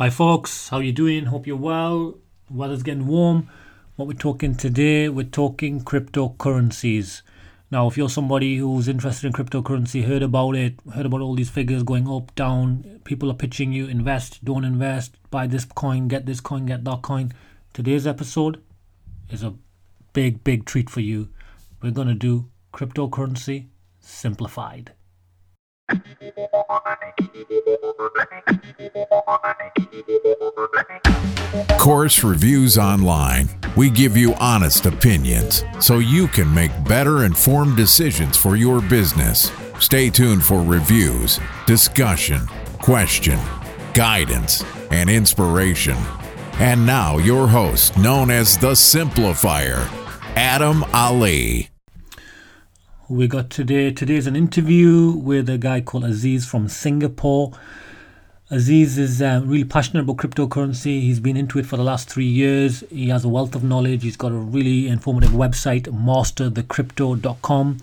Hi folks, how you doing? Hope you're well. Weather's getting warm. What we're talking today, we're talking cryptocurrencies. Now, if you're somebody who's interested in cryptocurrency, heard about it, heard about all these figures going up, down, people are pitching you, invest, don't invest, buy this coin, get this coin, get that coin. Today's episode is a big, big treat for you. We're going to do cryptocurrency simplified. Course Reviews Online. We give you honest opinions so you can make better informed decisions for your business. Stay tuned for reviews, discussion, question, guidance, and inspiration. And now, your host, known as the Simplifier, Adam Ali we got today. Today is an interview with a guy called Aziz from Singapore. Aziz is uh, really passionate about cryptocurrency. He's been into it for the last three years. He has a wealth of knowledge. He's got a really informative website, masterthecrypto.com.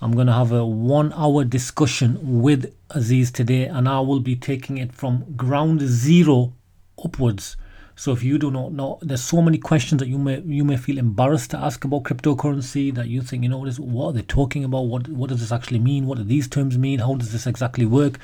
I'm going to have a one hour discussion with Aziz today, and I will be taking it from ground zero upwards. So if you do not know, there's so many questions that you may you may feel embarrassed to ask about cryptocurrency that you think, you know, what is what are they talking about? What what does this actually mean? What do these terms mean? How does this exactly work?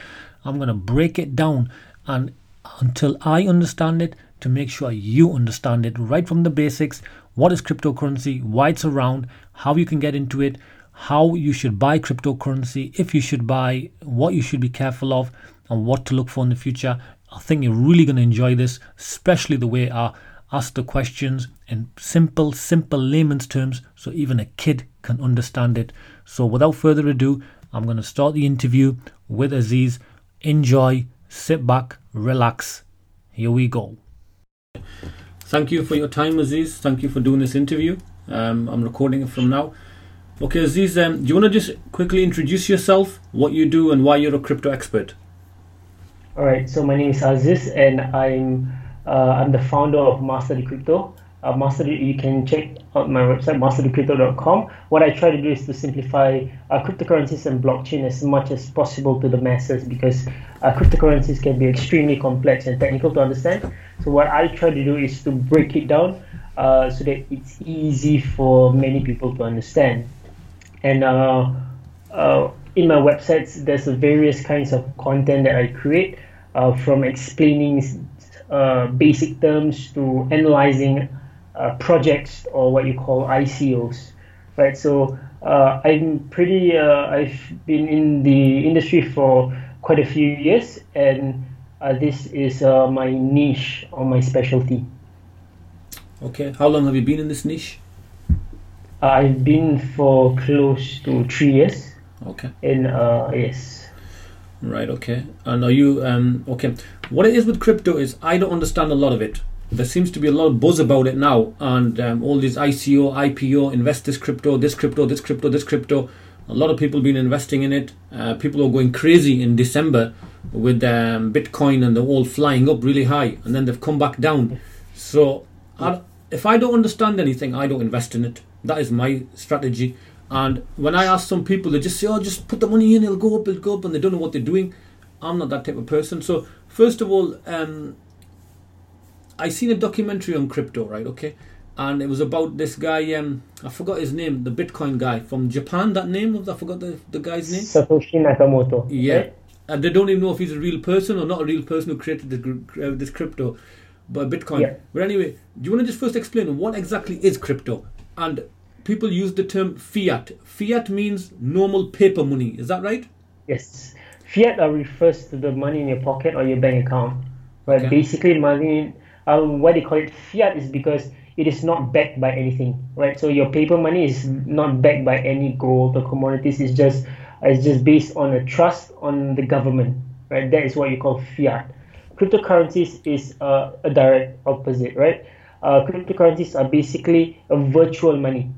I'm gonna break it down and until I understand it to make sure you understand it right from the basics. What is cryptocurrency? Why it's around? How you can get into it? How you should buy cryptocurrency? If you should buy, what you should be careful of, and what to look for in the future I think you're really going to enjoy this, especially the way I ask the questions in simple, simple layman's terms so even a kid can understand it. So without further ado, I'm going to start the interview with Aziz. Enjoy, sit back, relax. Here we go. Thank you for your time, Aziz. Thank you for doing this interview. Um, I'm recording it from now. Okay, Aziz, um, do you want to just quickly introduce yourself, what you do, and why you're a crypto expert? All right, so my name is Aziz, and I'm uh, I'm the founder of Master Crypto. Uh, Master, you can check out my website masterthecrypto.com. What I try to do is to simplify uh, cryptocurrencies and blockchain as much as possible to the masses because uh, cryptocurrencies can be extremely complex and technical to understand. So what I try to do is to break it down uh, so that it's easy for many people to understand. And uh, uh, in my websites, there's various kinds of content that I create uh, from explaining uh, basic terms to analyzing uh, projects or what you call ICOs, right? So uh, I'm pretty, uh, I've been in the industry for quite a few years, and uh, this is my niche or my specialty. Okay, how long have you been in this niche? I've been for close to three years. Okay. In yes. Right. Okay. And are you um, okay? What it is with crypto is I don't understand a lot of it. There seems to be a lot of buzz about it now, and um, all these ICO, IPO, invest this crypto, this crypto, this crypto, this crypto. A lot of people been investing in it. Uh, people are going crazy in December with um, Bitcoin, and they're all flying up really high, and then they've come back down. So, I, if I don't understand anything, I don't invest in it. That is my strategy. And when I ask some people, they just say, "Oh, just put the money in; it'll go up, it'll go up," and they don't know what they're doing. I'm not that type of person. So first of all, um, I seen a documentary on crypto, right? Okay, and it was about this guy. Um, I forgot his name, the Bitcoin guy from Japan. That name of I forgot the, the guy's name. Satoshi Nakamoto. Yeah, right? and they don't even know if he's a real person or not a real person who created this, uh, this crypto, but Bitcoin. Yeah. But anyway, do you want to just first explain what exactly is crypto and people use the term fiat. Fiat means normal paper money. Is that right? Yes. Fiat uh, refers to the money in your pocket or your bank account. But okay. basically, money, um, why they call it fiat is because it is not backed by anything, right? So your paper money is not backed by any gold or commodities. It's just it's just based on a trust on the government, right? That is what you call fiat. Cryptocurrencies is uh, a direct opposite, right? Uh, cryptocurrencies are basically a virtual money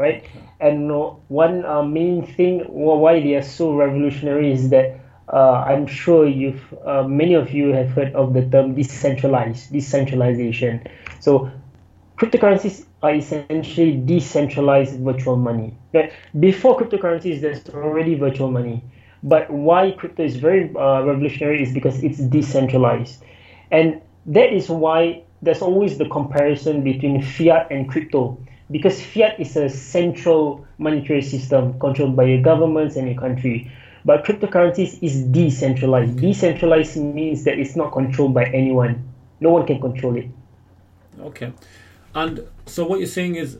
right? And one uh, main thing why they are so revolutionary is that uh, I'm sure you've uh, many of you have heard of the term decentralized decentralization. So cryptocurrencies are essentially decentralized virtual money. Right? Before cryptocurrencies, there's already virtual money. But why crypto is very uh, revolutionary is because it's decentralized. And that is why there's always the comparison between fiat and crypto because fiat is a central monetary system controlled by your governments and your country. But cryptocurrencies is decentralized. Decentralized means that it's not controlled by anyone. No one can control it. Okay. And so what you're saying is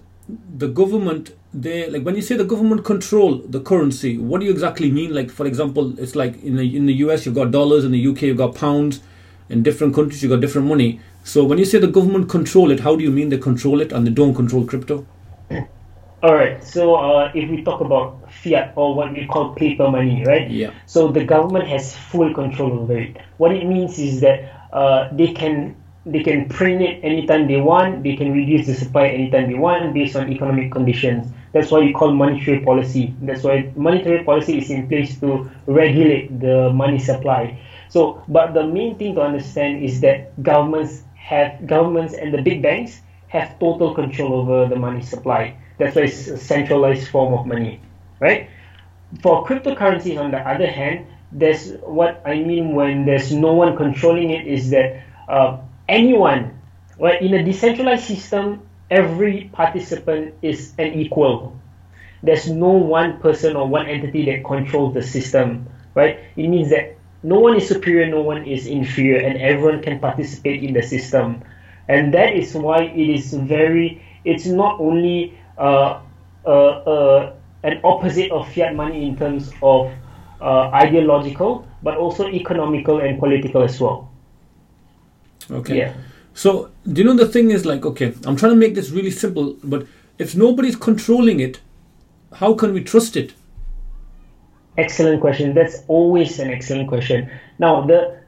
the government they like when you say the government control the currency what do you exactly mean? Like for example it's like in the in the US you've got dollars in the UK you've got pounds in different countries you've got different money so when you say the government control it how do you mean they control it and they don't control crypto? All right so uh, if we talk about fiat or what we call paper money right? Yeah. So the government has full control over it. What it means is that uh, they can they can print it anytime they want they can reduce the supply anytime they want based on economic conditions. That's why you call monetary policy. That's why monetary policy is in place to regulate the money supply. So, but the main thing to understand is that governments have governments and the big banks have total control over the money supply. That's why it's a centralized form of money, right? For cryptocurrencies, on the other hand, there's what I mean when there's no one controlling it is that uh, anyone, right, in a decentralized system, every participant is an equal. There's no one person or one entity that controls the system, right? It means that no one is superior, no one is inferior, and everyone can participate in the system. And that is why it is very, it's not only uh, uh, uh, an opposite of fiat money in terms of uh, ideological, but also economical and political as well. Okay. Yeah. So, do you know the thing is like, okay, I'm trying to make this really simple, but if nobody's controlling it, how can we trust it? Excellent question. That's always an excellent question. Now, the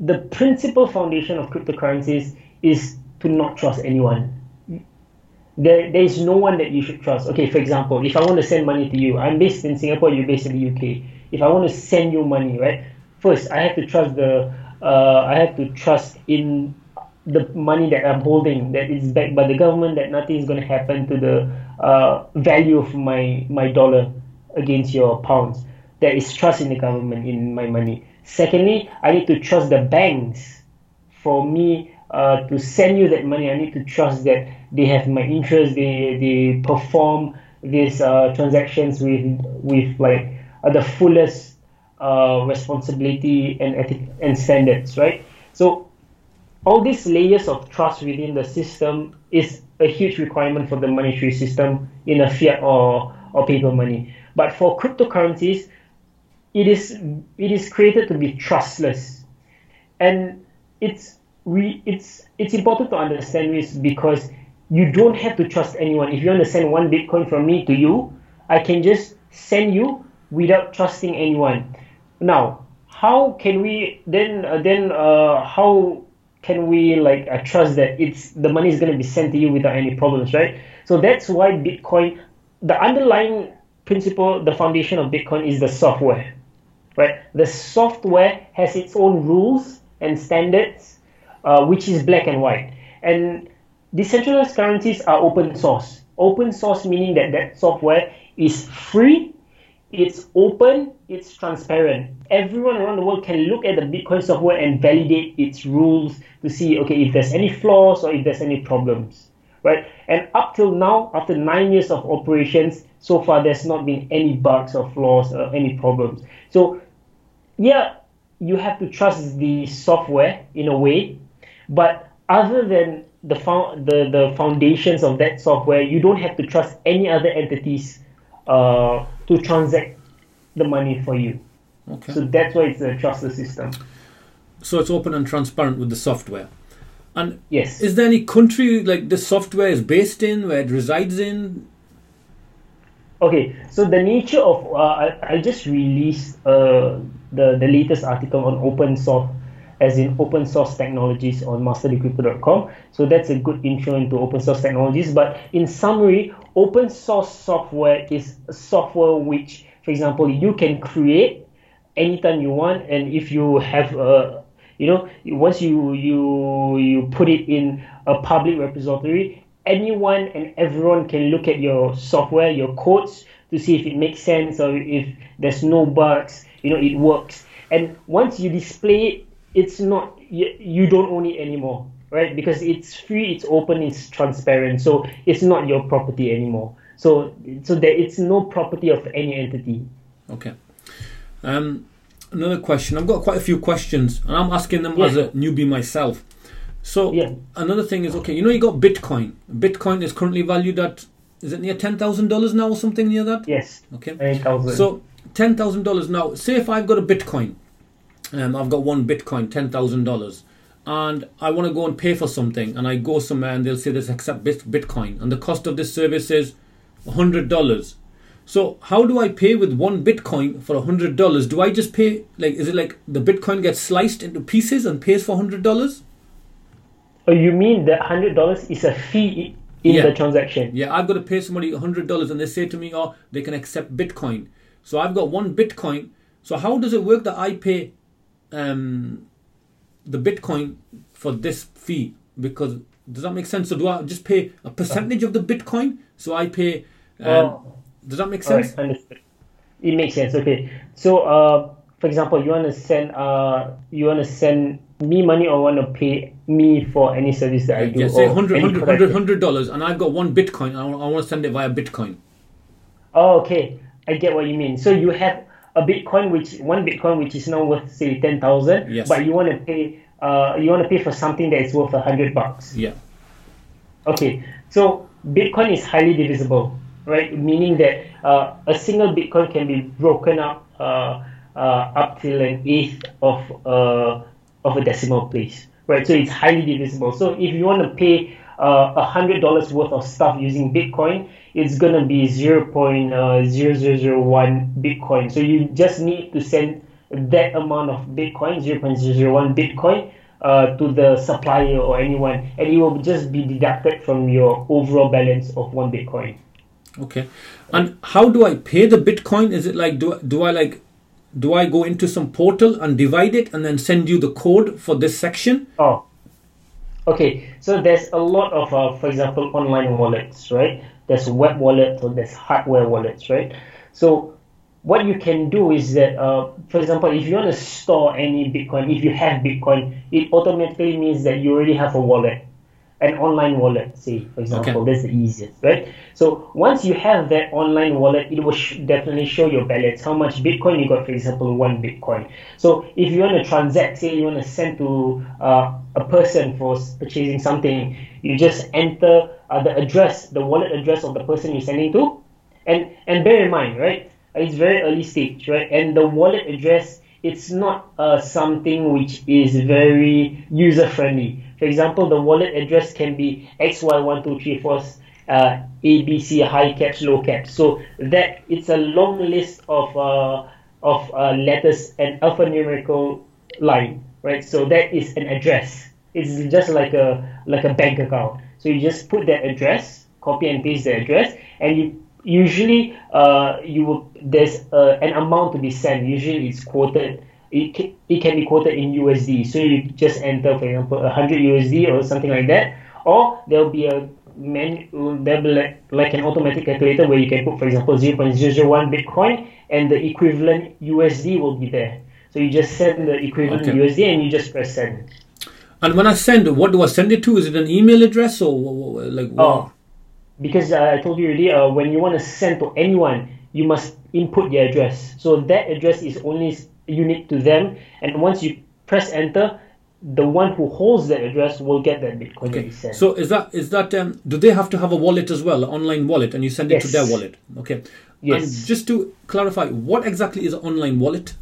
the principal foundation of cryptocurrencies is to not trust anyone. There, there is no one that you should trust. Okay, for example, if I want to send money to you, I'm based in Singapore, you're based in the UK. If I want to send you money, right? First, I have to trust the uh, I have to trust in the money that I'm holding that is backed by the government that nothing is going to happen to the uh, value of my my dollar against your pounds. There is trust in the government in my money. Secondly, I need to trust the banks for me uh, to send you that money. I need to trust that they have my interest. They they perform these uh, transactions with with like uh, the fullest uh, responsibility and ethic and standards, right? So all these layers of trust within the system is a huge requirement for the monetary system in a fiat or, or paper money. But for cryptocurrencies, it is it is created to be trustless, and it's we it's it's important to understand this because you don't have to trust anyone. If you want to send one Bitcoin from me to you, I can just send you without trusting anyone. Now, how can we then uh, then uh, how can we like uh, trust that it's the money is going to be sent to you without any problems right so that's why bitcoin the underlying principle the foundation of bitcoin is the software right the software has its own rules and standards uh, which is black and white and decentralized currencies are open source open source meaning that that software is free it's open, it's transparent. Everyone around the world can look at the Bitcoin software and validate its rules to see, okay, if there's any flaws or if there's any problems, right? And up till now, after nine years of operations, so far there's not been any bugs or flaws or any problems. So, yeah, you have to trust the software in a way, but other than the, the, the foundations of that software, you don't have to trust any other entities uh, to transact the money for you. Okay. So that's why it's a trusted system. So it's open and transparent with the software. And yes, is there any country like the software is based in, where it resides in? Okay, so the nature of uh, I, I just released uh, the the latest article on open source as in open source technologies on masterthecrypto.com. So that's a good intro into open source technologies. But in summary, open source software is software which, for example, you can create anytime you want, and if you have a you know once you you you put it in a public repository anyone and everyone can look at your software your codes to see if it makes sense or if there's no bugs you know it works and once you display it it's not you, you don't own it anymore, right? Because it's free, it's open, it's transparent, so it's not your property anymore. So so there it's no property of any entity. Okay. Um, another question. I've got quite a few questions, and I'm asking them Yeah. as a newbie myself. So Yeah. another thing is okay. You know, you got Bitcoin. Bitcoin is currently valued at is it near ten thousand dollars now or something near that? Yes. Okay. Nine thousand. So ten thousand dollars now. Say if I've got a Bitcoin, um, I've got one Bitcoin, ten thousand dollars, and I want to go and pay for something, and I go somewhere and they'll say this accept Bitcoin, and the cost of this service is hundred dollars. So how do I pay with one Bitcoin for hundred dollars? Do I just pay like is it like the Bitcoin gets sliced into pieces and pays for hundred dollars? Oh, you mean that hundred dollars is a fee in Yeah. the transaction? Yeah, I've got to pay somebody hundred dollars, and they say to me, "Oh, they can accept Bitcoin." So I've got one Bitcoin. So how does it work that I pay um, the Bitcoin for this fee? Because does that make sense? So do I just pay a percentage of the Bitcoin? So I pay. Um, Oh. Does that make sense? right, understood. It makes sense. Okay. So, uh, for example, you want to send uh, you want to send me money or want to pay me for any service that I do? Yeah, say or 100 any 100 product 100 100 dollars, and I've got one Bitcoin. I want, I want to send it via Bitcoin. Oh, okay. I get what you mean. So you have a Bitcoin, which one Bitcoin, which is now worth say ten thousand, Yes. but you want to pay, uh, you want to pay for something that is worth a hundred bucks. Yeah. Okay. So Bitcoin is highly divisible, right? Meaning that uh, a single Bitcoin can be broken up uh, uh, up till an eighth of uh, of a decimal place, right? So it's highly divisible. So if you want to pay uh, a hundred dollars worth of stuff using Bitcoin, it's gonna be zero point uh, zero zero zero one Bitcoin. So you just need to send that amount of Bitcoin, zero point zero zero one Bitcoin, uh, to the supplier or anyone, and it will just be deducted from your overall balance of one Bitcoin. Okay. And how do I pay the Bitcoin? Is it like do do I like do I go into some portal and divide it and then send you the code for this section? Oh, okay. So there's a lot of, uh, for example, online wallets, right? There's web wallets or there's hardware wallets, right? So what you can do is that, uh, for example, if you want to store any Bitcoin, if you have Bitcoin, it automatically means that you already have a wallet, an online wallet, say, for example. Okay. That's the easiest, right? So once you have that online wallet, it will sh- definitely show your balance, how much Bitcoin you got, for example, one Bitcoin. So if you want to transact, say you want to send to uh, a person for purchasing something, you just enter uh, the address, the wallet address of the person you're sending to, and and bear in mind, right? It's very early stage, right? And the wallet address, it's not uh, something which is very user friendly. For example, the wallet address can be XY1234 uh, ABC high caps, low caps. So that it's a long list of uh, of uh, letters and alphanumerical line, right? So that is an address. It's just like a like a bank account. So you just put that address, copy and paste the address, and you usually uh, you will there's uh, an amount to be sent. Usually it's quoted. It can, it can be quoted in USD. So you just enter, for example, 100 USD or something like that, or there'll be a man there'll be like, like an automatic calculator where you can put, for example, 0.001 Bitcoin, and the equivalent USD will be there. So you just send the equivalent Okay. USD and you just press send. And when I send, what do I send it to? Is it an email address or like what? Oh, because uh, I told you already, uh, when you want to send to anyone, you must input the address. So that address is only unique to them, and once you press enter, the one who holds that address will get that Bitcoin Okay. So is that is that um, do they have to have a wallet as well, an online wallet, and you send it to their wallet? Okay. Yes. And just to clarify, what exactly is an online wallet?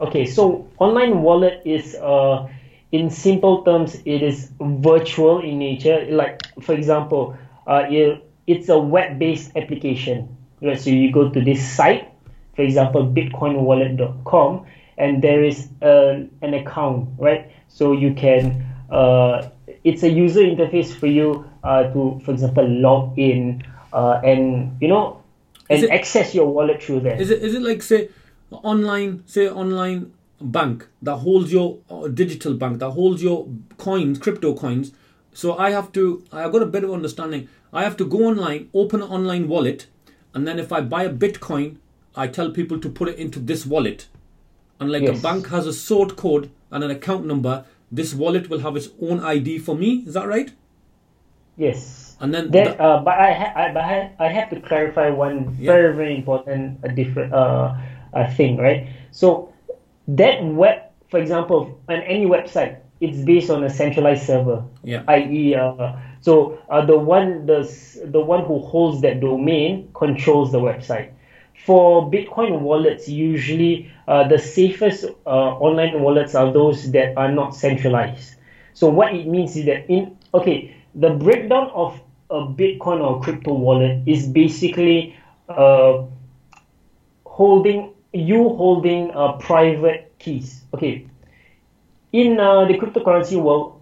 Okay, so online wallet is, uh, in simple terms, it is virtual in nature. Like, for example, uh, it, it's a web-based application. Right? So you go to this site, for example, bitcoinwallet.com, and there is a, an account, right? So you can, uh, it's a user interface for you uh, to, for example, log in uh, and, you know, and it- access your wallet through there. Is it is it like say online say online bank that holds your uh, digital bank that holds your coins, crypto coins? So I have to I've got a better understanding. I have to go online, open an online wallet, and then if I buy a Bitcoin, I tell people to put it into this wallet. and like Yes. a bank has a sort code and an account number, this wallet will have its own ID for me. Is that right? Yes. And then That, the- uh, but I, ha- I, but I, I have to clarify one Yeah. very, very important, uh, different uh, uh, thing, right? So that web, for example, on any website, it's based on a centralized server, Yeah. i.e., uh, so uh, the one the the one who holds that domain controls the website. For Bitcoin wallets, usually uh, the safest uh, online wallets are those that are not centralized. So what it means is that in okay, the breakdown of a Bitcoin or crypto wallet is basically uh, holding you holding uh, private keys. Okay, in uh, the cryptocurrency world,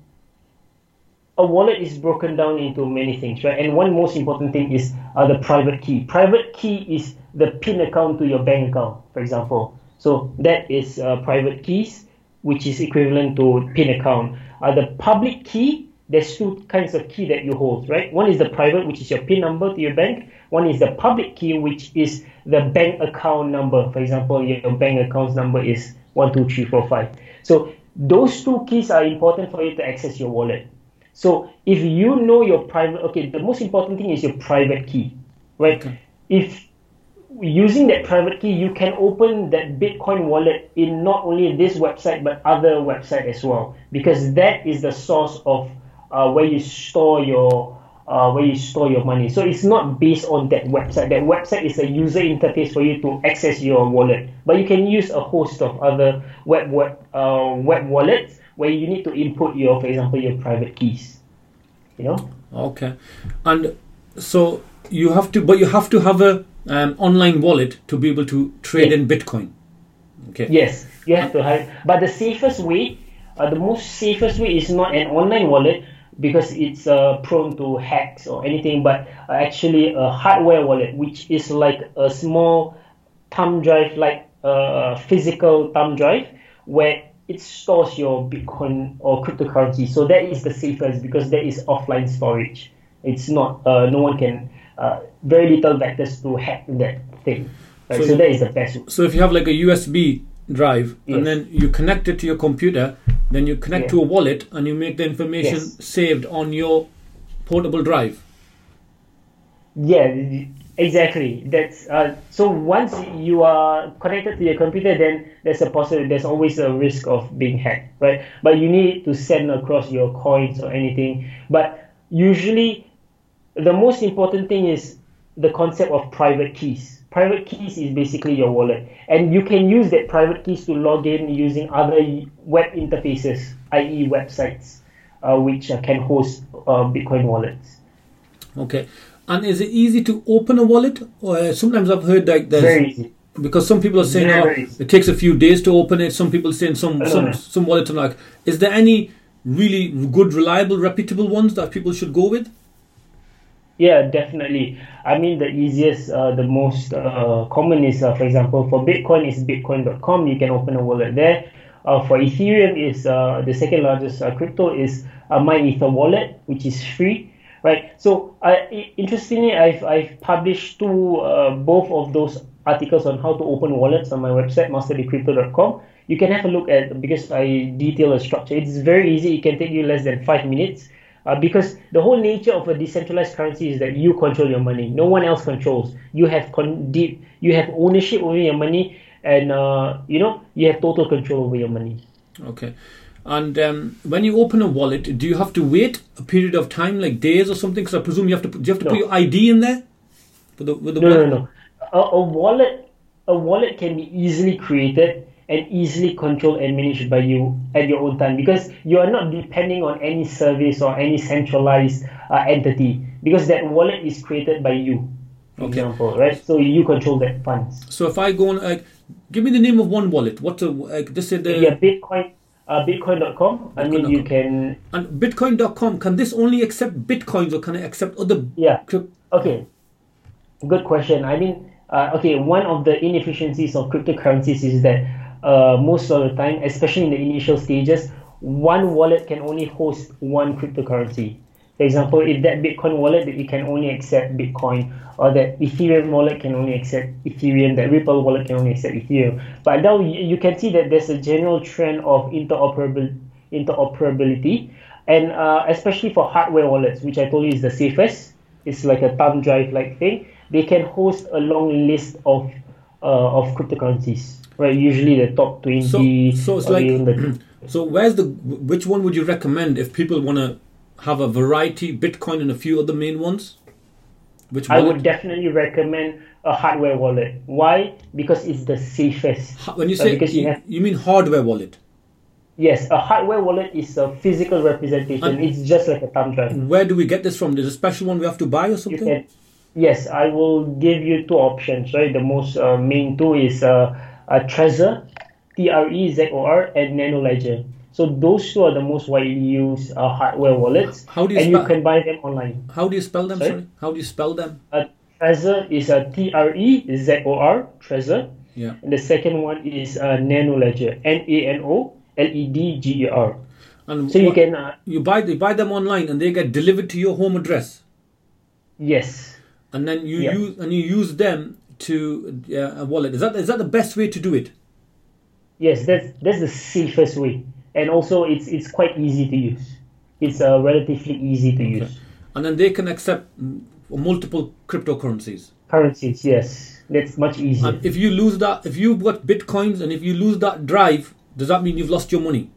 a wallet is broken down into many things, right? And one most important thing is uh, the private key. Private key is the PIN account to your bank account, for example. So that is uh, private keys, which is equivalent to PIN account. Uh, the public key, there's two kinds of key that you hold, right? One is the private, which is your PIN number to your bank. One is the public key, which is the bank account number. For example, your bank account number is one, two, three, four, five. So those two keys are important for you to access your wallet. So if you know your private, okay, the most important thing is your private key, right? Okay. If using that private key, you can open that Bitcoin wallet in not only this website but other website as well, because that is the source of uh, where you store your uh, where you store your money. So it's not based on that website. That website is a user interface for you to access your wallet, but you can use a host of other web web uh, web wallets where you need to input your, for example, your private keys. You know. Okay, and so you have to, but you have to have a um, online wallet to be able to trade Yeah. in Bitcoin. Okay. Yes, you have to have. But the safest way, uh, the most safest way is not an online wallet because it's uh, prone to hacks or anything, but uh, actually a hardware wallet, which is like a small thumb drive, like a physical thumb drive, where it stores your Bitcoin or cryptocurrency. So that is the safest because that is offline storage. It's not. Uh, no one can. Uh, very little vectors to hack that thing. Right? So So, that is the best. So if you have like a USB drive Yes. and then you connect it to your computer, then you connect Yeah. to a wallet and you make the information Yes. saved on your portable drive. Yeah, exactly. That's uh, so once you are connected to your computer, then there's a possibility. There's always a risk of being hacked, right? But you need to send across your coins or anything. But usually, the most important thing is the concept of private keys. Private keys is basically your wallet, and you can use that private keys to log in using other web interfaces, i.e., websites, uh, which uh, can host uh, Bitcoin wallets. Okay. And is it easy to open a wallet? Or uh, sometimes I've heard like there's Very easy. because some people are saying Very, oh, it takes a few days to open it. Some people saying some some no. some wallets are like. Is there any really good, reliable, reputable ones that people should go with? Yeah, definitely. I mean, the easiest, uh, the most uh, common is, uh, for example, for Bitcoin is bitcoin.com. You can open a wallet there. Uh, for Ethereum is uh, the second largest uh, crypto is uh, MyEther wallet, which is free, right? So, i- interestingly, I've I've published two both of those articles on how to open wallets on my website, masterthecrypto.com. You can have a look at because I detail a structure. It's very easy. It can take you less than five minutes. Uh, because the whole nature of a decentralized currency is that you control your money. No one else controls. You have con- deep, you have ownership over your money, and uh, you know you have total control over your money. Okay. And um, when you open a wallet, do you have to wait a period of time, like days or something? Because I presume you have to. Put, do you have to put your ID in there? The, with the No, no, wallet? no. A, a wallet, a wallet can be easily created and easily controlled and managed by you at your own time because you are not depending on any service or any centralized uh, entity because that wallet is created by you. For Okay. example, right? So you control that funds. So if I go on, like, give me the name of one wallet. What's a like? Just say the yeah, Bitcoin, uh, Bitcoin.com. I mean, you can, and Bitcoin.com. Can this only accept bitcoins or can it accept other? yeah. Okay, good question. I mean, uh, okay, one of the inefficiencies of cryptocurrencies is that uh, most of the time, especially in the initial stages, one wallet can only host one cryptocurrency. For example, if that Bitcoin wallet that you can only accept Bitcoin, or that Ethereum wallet can only accept Ethereum, that Ripple wallet can only accept Ethereum. But now you can see that there's a general trend of interoperability, interoperability, and uh, especially for hardware wallets, which I told you is the safest. It's like a thumb drive like thing. They can host a long list of uh, of cryptocurrencies, right? Usually the top twenty. So, so it's like. The, so where's the which one would you recommend if people want to have a variety, Bitcoin and a few other main ones? Which wallet? I would definitely recommend a hardware wallet. Why? Because it's the safest. When you say uh, because you, you, have, you mean hardware wallet? Yes, a hardware wallet is a physical representation. And it's just like a thumb drive. Where do we get this from? There's a special one we have to buy or something? Can, yes, I will give you two options. Right, the most uh, main two is uh, a Trezor, T R E Z O R, and Nano Ledger. So those two are the most widely used uh, hardware wallets. How do you and you can buy them online. How do you spell them? Sorry, Sorry? how do you spell them? Uh, Trezor is a T R E Z O R Trezor. Yeah. And the second one is uh, Nano Ledger N A N O L E D G E R. And so you can uh, you buy you buy them online and they get delivered to your home address. Yes. And then you yeah. use and you use them to uh, a wallet. Is that is that the best way to do it? Yes, that's that's the safest way and also it's it's quite easy to use. It's uh, relatively easy to okay. use. And then they can accept multiple cryptocurrencies. Currencies, yes, that's much easier. And if you lose that, if you've got bitcoins, and if you lose that drive, does that mean you've lost your money?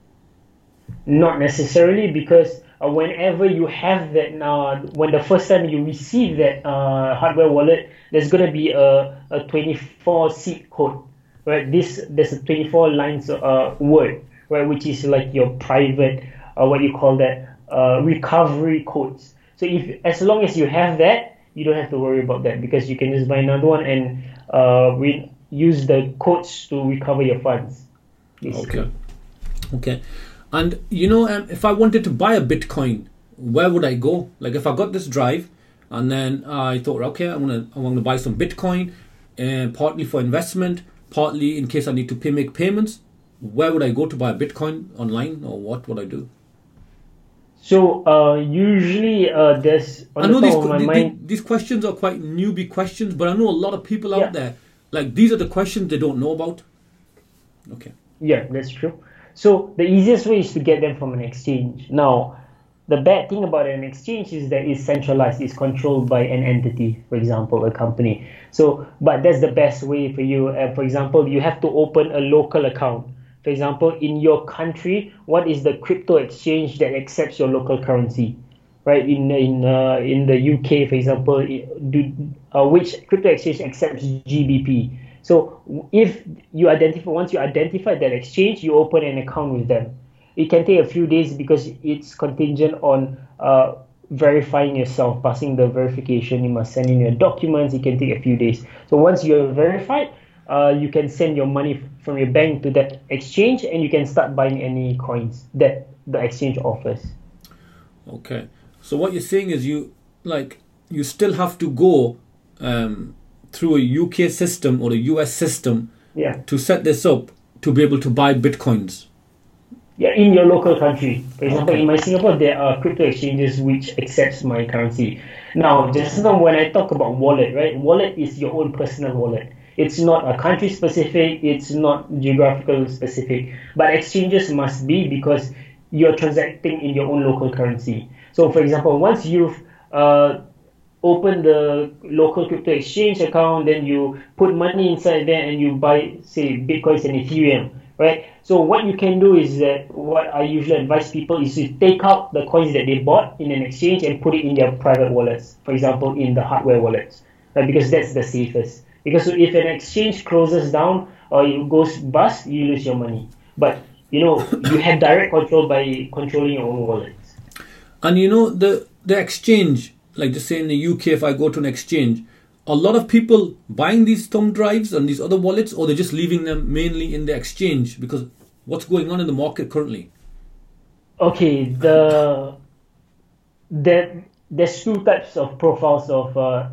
Not necessarily, because uh, whenever you have that, uh, when the first time you receive that uh, hardware wallet, there's gonna be a, a 24 seed code, right? This there's a 24 lines uh, word right, which is like your private, uh, what you call that, uh, recovery codes. So if as long as you have that, you don't have to worry about that because you can just buy another one and uh, re- use the codes to recover your funds. Basically. Okay. Okay. And you know, um, if I wanted to buy a Bitcoin, where would I go? Like if I got this drive, and then I thought, okay, I'm gonna I want to buy some Bitcoin, and uh, partly for investment, partly in case I need to pay make payments where would I go to buy a Bitcoin online, or what would I do? So uh, usually uh, there's. I know these, the, these questions are quite newbie questions, but I know a lot of people out yeah. there like these are the questions they don't know about. Okay. Yeah, that's true. So the easiest way is to get them from an exchange. Now, the bad thing about an exchange is that it's centralized, it's controlled by an entity, for example, a company. So, but that's the best way for you. Uh, for example, you have to open a local account for example, in your country, what is the crypto exchange that accepts your local currency? Right in in uh, in the UK, for example, do uh, which crypto exchange accepts GBP? So if you identify once you identify that exchange, you open an account with them. It can take a few days because it's contingent on uh, verifying yourself, passing the verification. You must send in your documents. It can take a few days. So once you're verified, uh, you can send your money from your bank to that exchange and you can start buying any coins that the exchange offers okay so what you're saying is you like you still have to go um, through a uk system or a us system yeah. to set this up to be able to buy bitcoins yeah in your local country for example okay. in my singapore there are crypto exchanges which accepts my currency now just now when i talk about wallet right wallet is your own personal wallet it's not a country specific, it's not geographical specific, but exchanges must be because you're transacting in your own local currency. So, for example, once you've uh, opened the local crypto exchange account, then you put money inside there and you buy, say, Bitcoins and Ethereum, right? So, what you can do is that what I usually advise people is to take out the coins that they bought in an exchange and put it in their private wallets, for example, in the hardware wallets, right? Because that's the safest. Because if an exchange closes down or it goes bust, you lose your money. But you know you have direct control by controlling your own wallets. And you know the the exchange, like just say in the UK, if I go to an exchange, a lot of people buying these thumb drives and these other wallets, or they're just leaving them mainly in the exchange because what's going on in the market currently? Okay, the there there's two types of profiles of uh,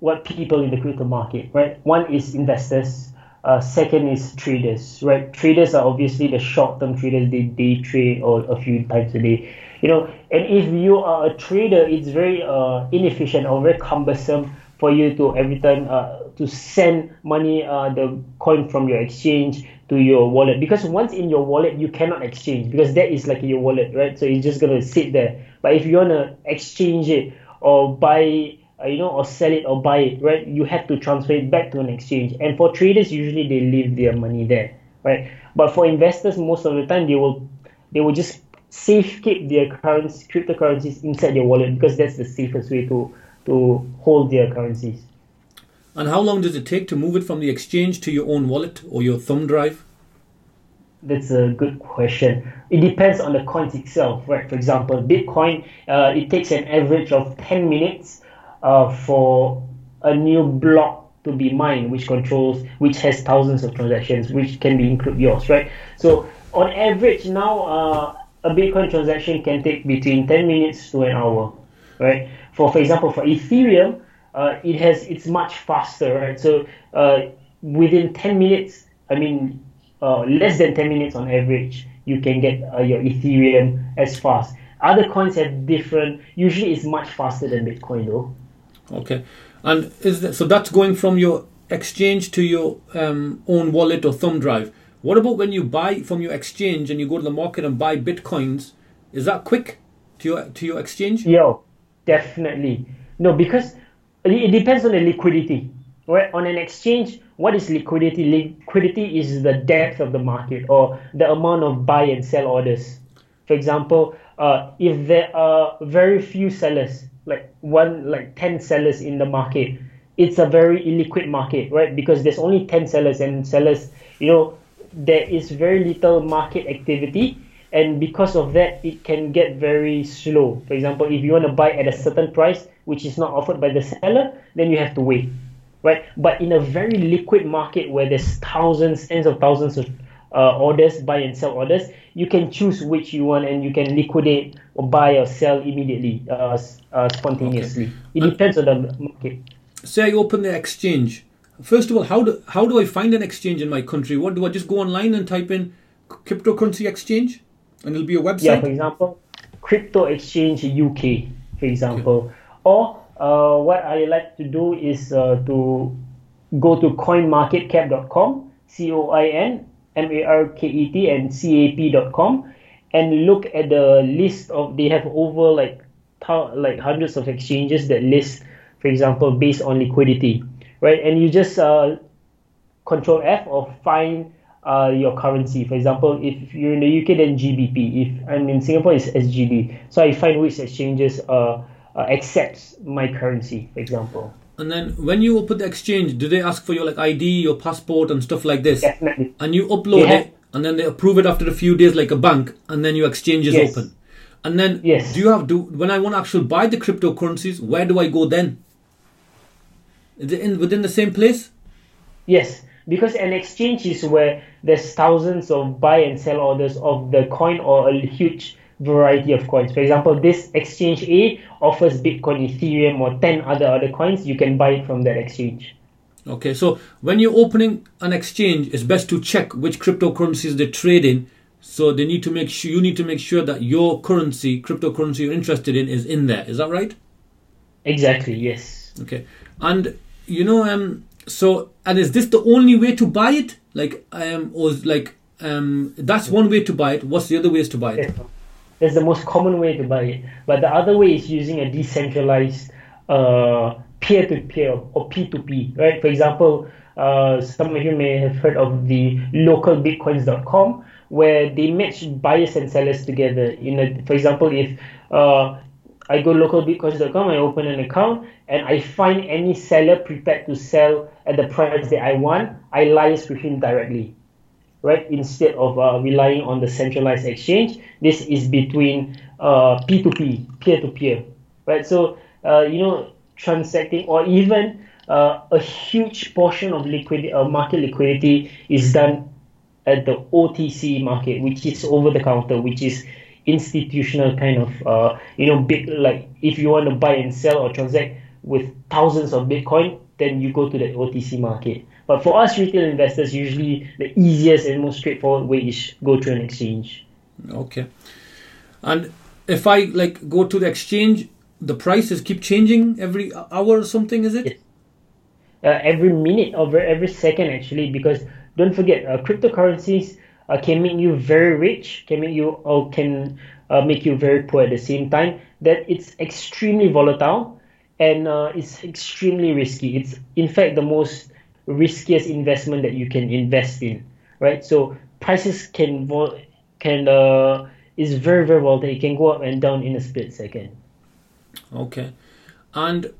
what people in the crypto market, right? One is investors, Uh, second is traders, right? Traders are obviously the short-term traders. They day trade or a few times a day, you know. And if you are a trader, it's very uh, inefficient or very cumbersome for you to every time uh, to send money, uh, the coin from your exchange to your wallet. Because once in your wallet, you cannot exchange because that is like your wallet, right? So it's just gonna sit there. But if you wanna exchange it or buy uh, you know, or sell it or buy it, right? You have to transfer it back to an exchange. And for traders, usually they leave their money there, right? But for investors, most of the time they will they will just safe keep their currency, cryptocurrencies inside their wallet because that's the safest way to to hold their currencies. And how long does it take to move it from the exchange to your own wallet or your thumb drive? That's a good question. It depends on the coins itself, right? For example, Bitcoin, uh, it takes an average of 10 minutes uh, for a new block to be mined, which controls, which has thousands of transactions, which can be include yours, right? So on average now, uh, a Bitcoin transaction can take between 10 minutes to an hour, right? For for example, for Ethereum, uh, it has it's much faster, right? So uh, within 10 minutes, I mean, uh, less than 10 minutes on average, you can get uh, your Ethereum as fast. Other coins have different. Usually, it's much faster than Bitcoin, though. Okay, and is that, so that's going from your exchange to your um, own wallet or thumb drive. What about when you buy from your exchange and you go to the market and buy bitcoins? Is that quick to your to your exchange? Yeah, definitely. No, because it depends on the liquidity. Right? On an exchange, what is liquidity? Liquidity is the depth of the market or the amount of buy and sell orders. For example, uh, if there are very few sellers, like one like 10 sellers in the market. It's a very illiquid market right? Because there's only 10 sellers and sellers you know there is very little market activity. And because of that it can get very slow. For example if you want to buy at a certain price which is not offered by the seller then you have to wait right? But in a very liquid market where there's thousands tens of thousands of uh, orders buy and sell orders you can choose which you want and you can liquidate or buy or sell immediately uh, uh, spontaneously. Okay. It depends on the market. Say I open the exchange. First of all, how do how do I find an exchange in my country? What do I just go online and type in cryptocurrency exchange, and it'll be a website? Yeah, for example, crypto exchange UK, for example, okay. or uh, what I like to do is uh, to go to coinmarketcap.com, C O I N M A R K E T and C A P.com, and look at the list of they have over like like hundreds of exchanges that list, for example, based on liquidity, right? And you just uh, control F or find uh, your currency. For example, if you're in the UK, then GBP. If I'm in Singapore, it's SGD. So I find which exchanges uh, uh, accepts my currency, for example. And then when you open the exchange, do they ask for your like ID, your passport, and stuff like this? Definitely. And you upload it, and then they approve it after a few days, like a bank, and then your exchange is yes. open. And then, yes. do you have do when I want to actually buy the cryptocurrencies? Where do I go then? Is it in within the same place? Yes, because an exchange is where there's thousands of buy and sell orders of the coin or a huge variety of coins. For example, this exchange A offers Bitcoin, Ethereum, or 10 other other coins. You can buy it from that exchange. Okay, so when you're opening an exchange, it's best to check which cryptocurrencies they trade in. So they need to make sure you need to make sure that your currency, cryptocurrency you're interested in, is in there. Is that right? Exactly. Yes. Okay, and you know, um, so and is this the only way to buy it? Like, um, or like, um, that's one way to buy it. What's the other ways to buy it? That's the most common way to buy it. But the other way is using a decentralized uh, peer-to-peer or P2P, right? For example, uh, some of you may have heard of the localbitcoins.com where they match buyers and sellers together. In a, for example, if uh, I go localbitcoins.com, I open an account, and I find any seller prepared to sell at the price that I want, I liaise with him directly right? Instead of uh, relying on the centralized exchange, this is between uh, P2P, peer-to-peer, right? So, uh, you know, transacting or even uh, a huge portion of liquidity, uh, market liquidity is done at the OTC market, which is over the counter, which is institutional kind of, uh, you know, big, like if you want to buy and sell or transact with thousands of Bitcoin, then you go to the OTC market. But for us retail investors, usually the easiest and most straightforward way is go to an exchange. Okay. And if I like go to the exchange, the prices keep changing every hour or something, is it? Yes. Uh, every minute or every second actually, because don't forget, uh, cryptocurrencies uh, can make you very rich, can make you or can uh, make you very poor at the same time. That it's extremely volatile and uh, it's extremely risky. It's in fact the most riskiest investment that you can invest in, right? So prices can vol- can uh, is very very volatile. It can go up and down in a split second. Okay, and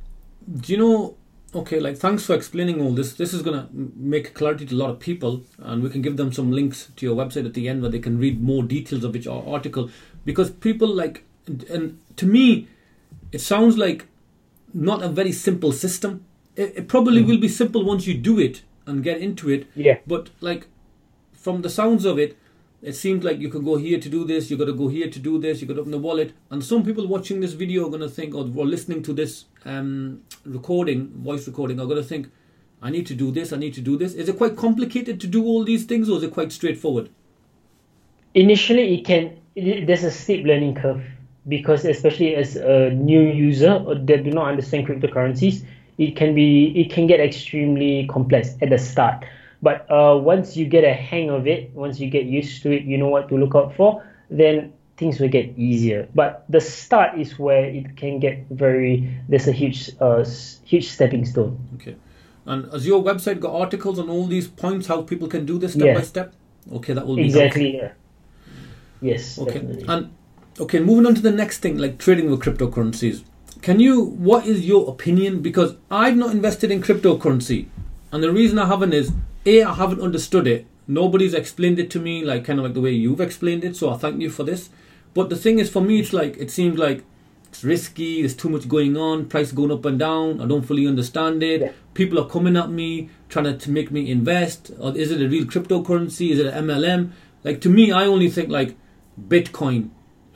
do you know? Okay, like thanks for explaining all this. This is gonna make clarity to a lot of people, and we can give them some links to your website at the end where they can read more details of each article. Because people like, and to me, it sounds like not a very simple system. It, it probably mm. will be simple once you do it and get into it. Yeah. But like, from the sounds of it, it seems like you can go here to do this, you got to go here to do this, you got to open the wallet. And some people watching this video are going to think, or, or listening to this um, recording, voice recording, are going to think, I need to do this, I need to do this. Is it quite complicated to do all these things, or is it quite straightforward? Initially, it can. It, there's a steep learning curve because, especially as a new user or that do not understand cryptocurrencies, it can be it can get extremely complex at the start but uh, once you get a hang of it, once you get used to it, you know what to look out for, then things will get easier. But the start is where it can get very, there's a huge, uh, huge stepping stone. Okay. And has your website got articles on all these points, how people can do this step yeah. by step? Okay, that will be Exactly, yeah. Yes. Okay. Definitely. And okay, moving on to the next thing, like trading with cryptocurrencies. Can you, what is your opinion? Because I've not invested in cryptocurrency. And the reason I haven't is a, I haven't understood it. Nobody's explained it to me, like kind of like the way you've explained it. So I thank you for this. But the thing is, for me, it's like it seems like it's risky. There's too much going on. Price going up and down. I don't fully understand it. Yeah. People are coming at me trying to, to make me invest. Or is it a real cryptocurrency? Is it an MLM? Like to me, I only think like Bitcoin,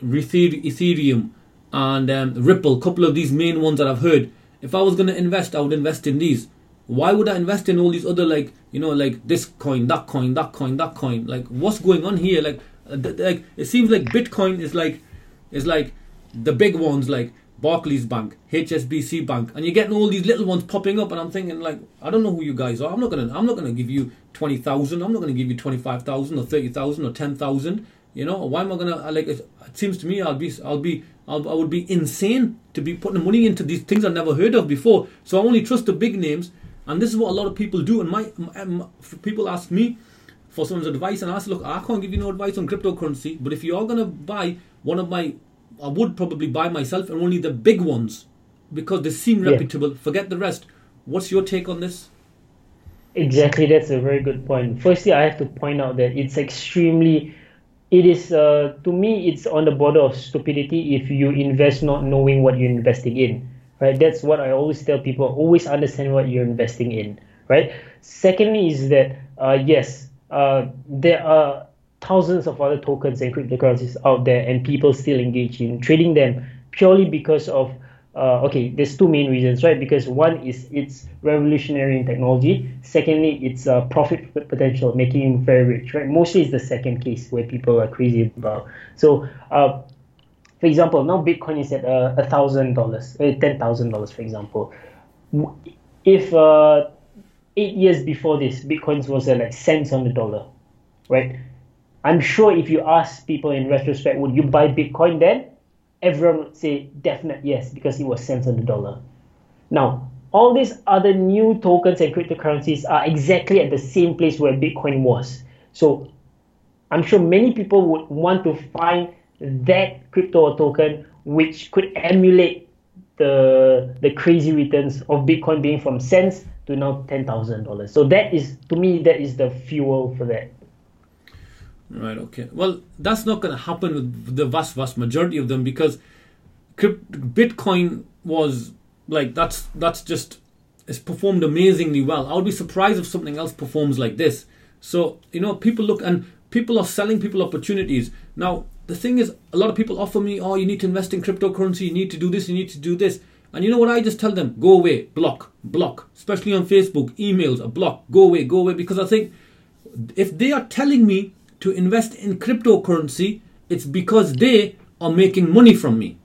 Ethereum, and um, Ripple. A couple of these main ones that I've heard. If I was going to invest, I would invest in these why would I invest in all these other like you know like this coin, that coin, that coin, that coin? Like what's going on here? Like uh, th- like it seems like Bitcoin is like is like the big ones like Barclays Bank, HSBC Bank, and you're getting all these little ones popping up, and I'm thinking like I don't know who you guys are. I'm not gonna I'm not gonna give you twenty thousand. I'm not gonna give you twenty five thousand or thirty thousand or ten thousand. You know why am I gonna uh, like? It, it seems to me I'll be I'll be I'll, I would be insane to be putting money into these things I've never heard of before. So I only trust the big names and this is what a lot of people do. And my, my people ask me for someone's advice, and I say, look, I can't give you no advice on cryptocurrency, but if you are gonna buy one of my, I would probably buy myself and only the big ones because they seem yeah. reputable. Forget the rest. What's your take on this? Exactly, that's a very good point. Firstly, I have to point out that it's extremely it is uh, to me it's on the border of stupidity if you invest not knowing what you're investing in right? That's what i always tell people always understand what you're investing in right? Secondly is that uh, yes uh, there are thousands of other tokens and cryptocurrencies out there and people still engage in trading them purely because of uh, okay there's two main reasons right because one is it's revolutionary in technology secondly it's uh, profit potential making you very rich right mostly it's the second case where people are crazy about so uh, for example, now Bitcoin is at uh, a thousand dollars, uh, ten thousand dollars, for example. If uh, eight years before this, Bitcoin was at like cents on the dollar, right? I'm sure if you ask people in retrospect, would you buy Bitcoin then? Everyone would say definite yes because it was cents on the dollar. Now, all these other new tokens and cryptocurrencies are exactly at the same place where Bitcoin was. So I'm sure many people would want to find that crypto token which could emulate the the crazy returns of Bitcoin being from cents to now ten thousand dollars. So that is to me that is the fuel for that. Right. Okay. Well, that's not going to happen with the vast vast majority of them because Bitcoin was like that's that's just it's performed amazingly well. I would be surprised if something else performs like this. So you know, people look and people are selling people opportunities now the thing is, a lot of people offer me, oh, you need to invest in cryptocurrency, you need to do this, you need to do this. And you know what I just tell them? Go away, block, block. Especially on Facebook, emails, a block, go away, go away. Because I think if they are telling me to invest in cryptocurrency, it's because they are making money from me.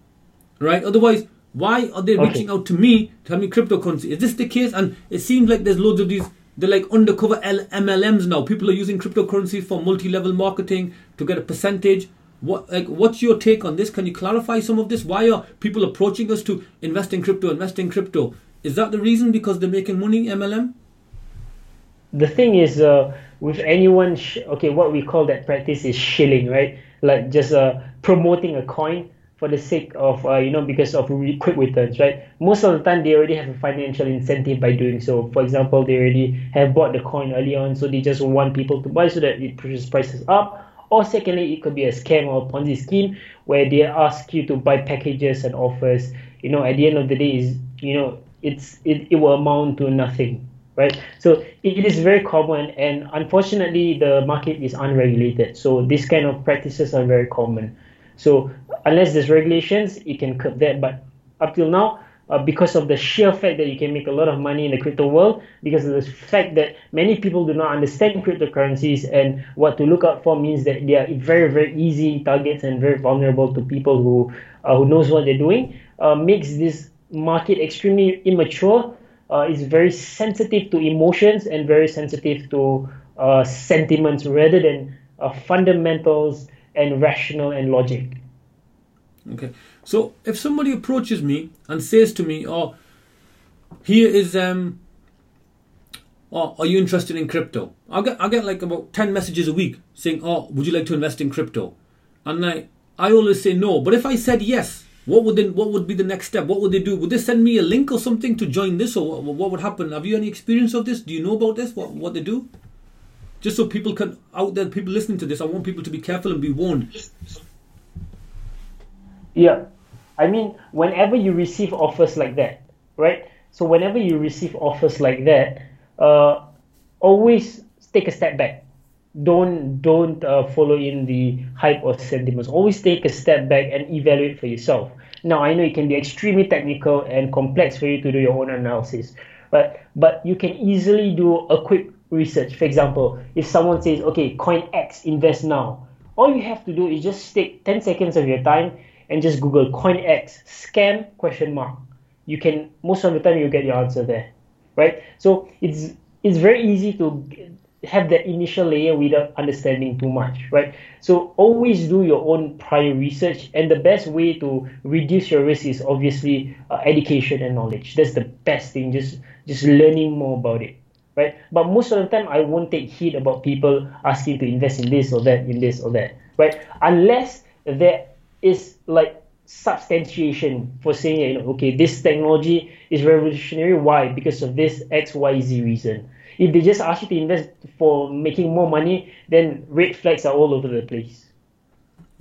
Right? Otherwise, why are they Okay. reaching out to me to tell me cryptocurrency? Is this the case? And it seems like there's loads of these they're like undercover L- MLMs now. People are using cryptocurrency for multi-level marketing to get a percentage. What like what's your take on this? Can you clarify some of this? Why are people approaching us to invest in crypto, invest in crypto? Is that the reason because they're making money, MLM? the thing is uh, with anyone sh- okay what we call that practice is shilling right? Like just uh, promoting a coin for the sake of uh, you know because of quick returns right? Most of the time they already have a financial incentive by doing so. For example they already have bought the coin early on so they just want people to buy so that it pushes prices up. Or secondly it could be a scam or a ponzi scheme where they ask you to buy packages and offers. You know at the end of the day is you know it's it, it will amount to nothing right? So it is very common, and unfortunately, the market is unregulated. So these kind of practices are very common. So unless there's regulations, you can curb that. But up till now, uh, because of the sheer fact that you can make a lot of money in the crypto world, because of the fact that many people do not understand cryptocurrencies and what to look out for means that they are very very easy targets and very vulnerable to people who uh, who knows what they're doing, uh, makes this market extremely immature uh, is very sensitive to emotions and very sensitive to uh, sentiments rather than uh, fundamentals and rational and logic. Okay. So if somebody approaches me and says to me, "Oh, here is um, oh, are you interested in crypto?" I get I get like about ten messages a week saying, "Oh, would you like to invest in crypto?" And I I always say no. But if I said yes, what would then what would be the next step? What would they do? Would they send me a link or something to join this, or what, what would happen? Have you any experience of this? Do you know about this? What what they do? Just so people can out there, people listening to this, I want people to be careful and be warned. Yeah, I mean, whenever you receive offers like that, right? So whenever you receive offers like that, uh, always take a step back. Don't don't uh, follow in the hype or sentiments. Always take a step back and evaluate for yourself. Now I know it can be extremely technical and complex for you to do your own analysis, but but you can easily do a quick research. For example, if someone says, "Okay, coin X, invest now," all you have to do is just take 10 seconds of your time and just Google coin X scam question mark. You can most of the time you get your answer there, right? So it's it's very easy to have that initial layer without understanding too much, right? So always do your own prior research, and the best way to reduce your risk is obviously uh, education and knowledge. That's the best thing. Just just learning more about it, right? But most of the time, I won't take heed about people asking to invest in this or that, in this or that, right? Unless there is like substantiation for saying, you know, okay, this technology is revolutionary. Why? Because of this X, Y, Z reason. If they just ask you to invest for making more money, then red flags are all over the place.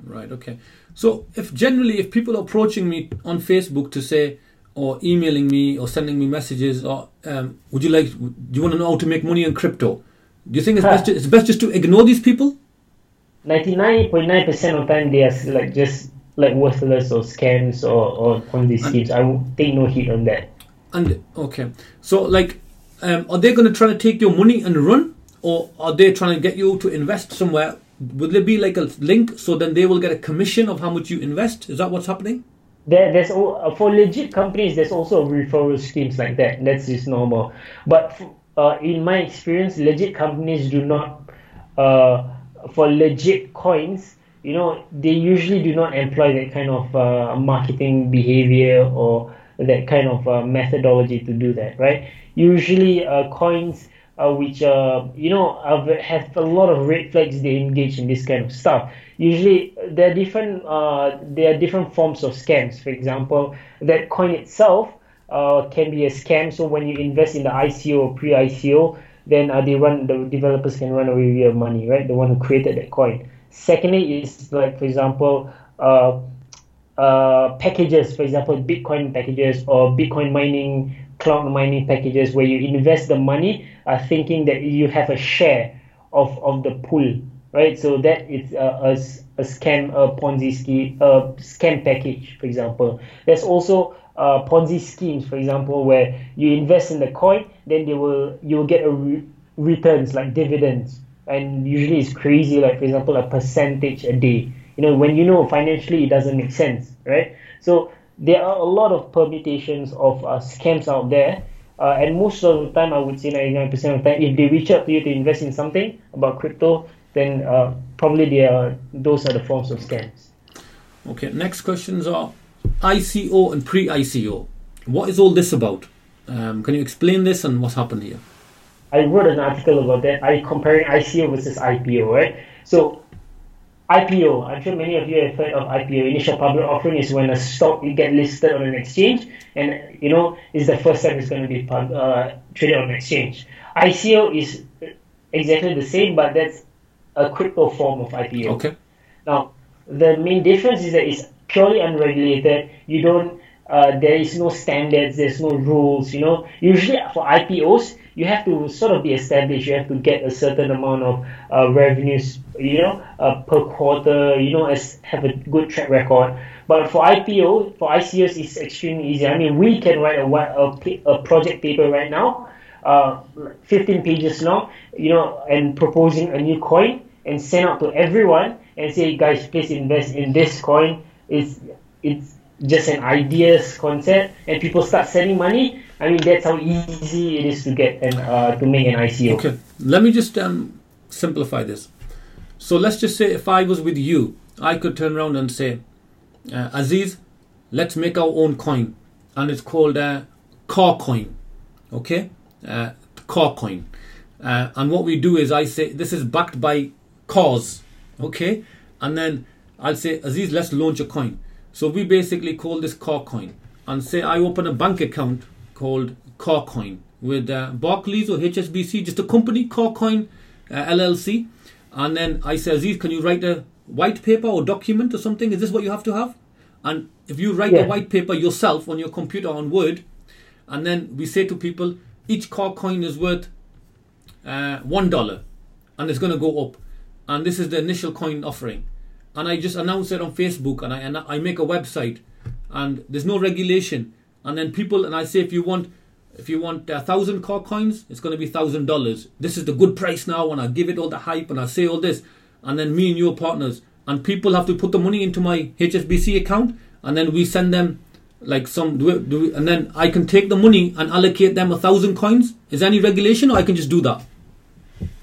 Right. Okay. So if generally if people are approaching me on Facebook to say or emailing me or sending me messages or um, would you like do you want to know how to make money in crypto? Do you think it's best it's best just to ignore these people? 99.9% of time they are like just like worthless or scams or, or Ponzi schemes. I would take no heed on that. And okay, so like, um, are they going to try to take your money and run, or are they trying to get you to invest somewhere? Will there be like a link so then they will get a commission of how much you invest? Is that what's happening? There, there's uh, for legit companies. There's also referral schemes like that. That's just normal. But uh, in my experience, legit companies do not. Uh, for legit coins, you know, they usually do not employ that kind of uh, marketing behavior or that kind of uh, methodology to do that, right? Usually, uh, coins uh, which uh, you know have, a lot of red flags. They engage in this kind of stuff. Usually, there are different uh, there are different forms of scams. For example, that coin itself uh, can be a scam. So when you invest in the ICO or pre-ICO, then uh, they run the developers can run away with your money, right? The one who created that coin. Secondly, is like for example, uh, uh, packages, for example, Bitcoin packages or Bitcoin mining, cloud mining packages, where you invest the money, uh, thinking that you have a share of, of the pool right? So that is a, a, a scam, a Ponzi scheme, a scam package, for example. There's also uh, Ponzi schemes, for example, where you invest in the coin, then they will you will get a re- returns like dividends, and usually it's crazy, like for example, a percentage a day. You know, when you know financially, it doesn't make sense, right? So there are a lot of permutations of uh, scams out there. Uh, and most of the time, I would say 99% of the time, if they reach out to you to invest in something about crypto, then uh, probably they are, those are the forms of scams. Okay, next questions are ICO and pre ICO. What is all this about? Um, can you explain this and what's happened here? I wrote an article about that. I comparing ICO versus IPO, right? So IPO, I'm sure many of you have heard of IPO. Initial public offering is when a stock you get listed on an exchange, and you know it's the first time it's going to be uh, traded on an exchange. ICO is exactly the same, but that's a crypto form of IPO. Okay. Now, the main difference is that it's purely unregulated. You don't. Uh, there is no standards. There's no rules. You know, usually for IPOs, you have to sort of be established. You have to get a certain amount of uh, revenues. You know, uh, per quarter. You know, as have a good track record. But for IPO, for ICOs, it's extremely easy. I mean, we can write a, a, a project paper right now, uh, 15 pages long, you know, and proposing a new coin and send out to everyone and say, guys, please invest in this coin. It's it's just an ideas concept, and people start sending money. I mean, that's how easy it is to get and uh, to make an ICO. Okay, let me just um, simplify this. So let's just say if I was with you, I could turn around and say, uh, Aziz, let's make our own coin, and it's called a uh, car coin. Okay, uh, car coin. Uh, and what we do is I say this is backed by cars. Okay, and then I'll say Aziz, let's launch a coin. So we basically call this car coin, and say I open a bank account called Carcoin with uh, Barclays or HSBC, just a company, Carcoin uh, LLC. And then I say, Aziz, can you write a white paper or document or something? Is this what you have to have? And if you write yeah. the white paper yourself on your computer on Word, and then we say to people, each car coin is worth uh, one dollar, and it's going to go up. And this is the initial coin offering. And I just announce it on Facebook, and I and I make a website, and there's no regulation and then people and I say if you want if you want a thousand car coins, it's going to be thousand dollars. This is the good price now, and I give it all the hype, and I say all this, and then me and your partners, and people have to put the money into my HSBC account, and then we send them like some do it, do it, and then I can take the money and allocate them a thousand coins. Is there any regulation, or I can just do that?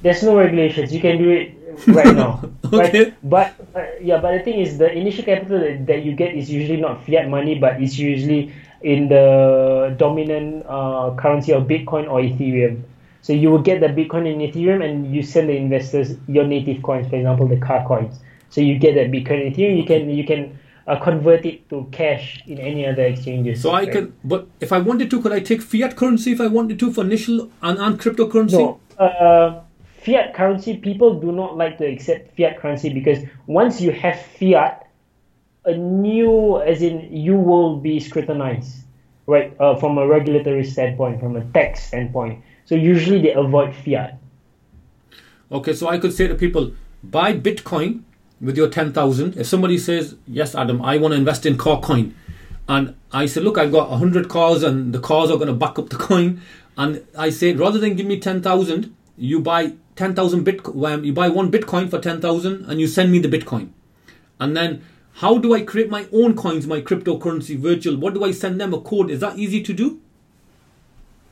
There's no regulations. You can do it right now. okay. But, but uh, yeah, but the thing is, the initial capital that, that you get is usually not fiat money, but it's usually in the dominant uh, currency of Bitcoin or Ethereum. So you will get the Bitcoin and Ethereum, and you send the investors your native coins, for example, the car coins. So you get that Bitcoin and Ethereum. You can you can uh, convert it to cash in any other exchanges. So I right? can, but if I wanted to, could I take fiat currency if I wanted to for initial and, and cryptocurrency? No. Uh, fiat currency, people do not like to accept fiat currency because once you have fiat, a new, as in you will be scrutinized, right, uh, from a regulatory standpoint, from a tax standpoint. So usually they avoid fiat. Okay, so I could say to people, buy Bitcoin with your 10,000. If somebody says, yes, Adam, I want to invest in car coin. And I say, look, I've got 100 cars and the cars are going to back up the coin. And I say, rather than give me 10,000, you buy 10,000 Bitcoin, you buy one Bitcoin for 10,000 and you send me the Bitcoin. And then how do I create my own coins, my cryptocurrency virtual? What do I send them a code? Is that easy to do?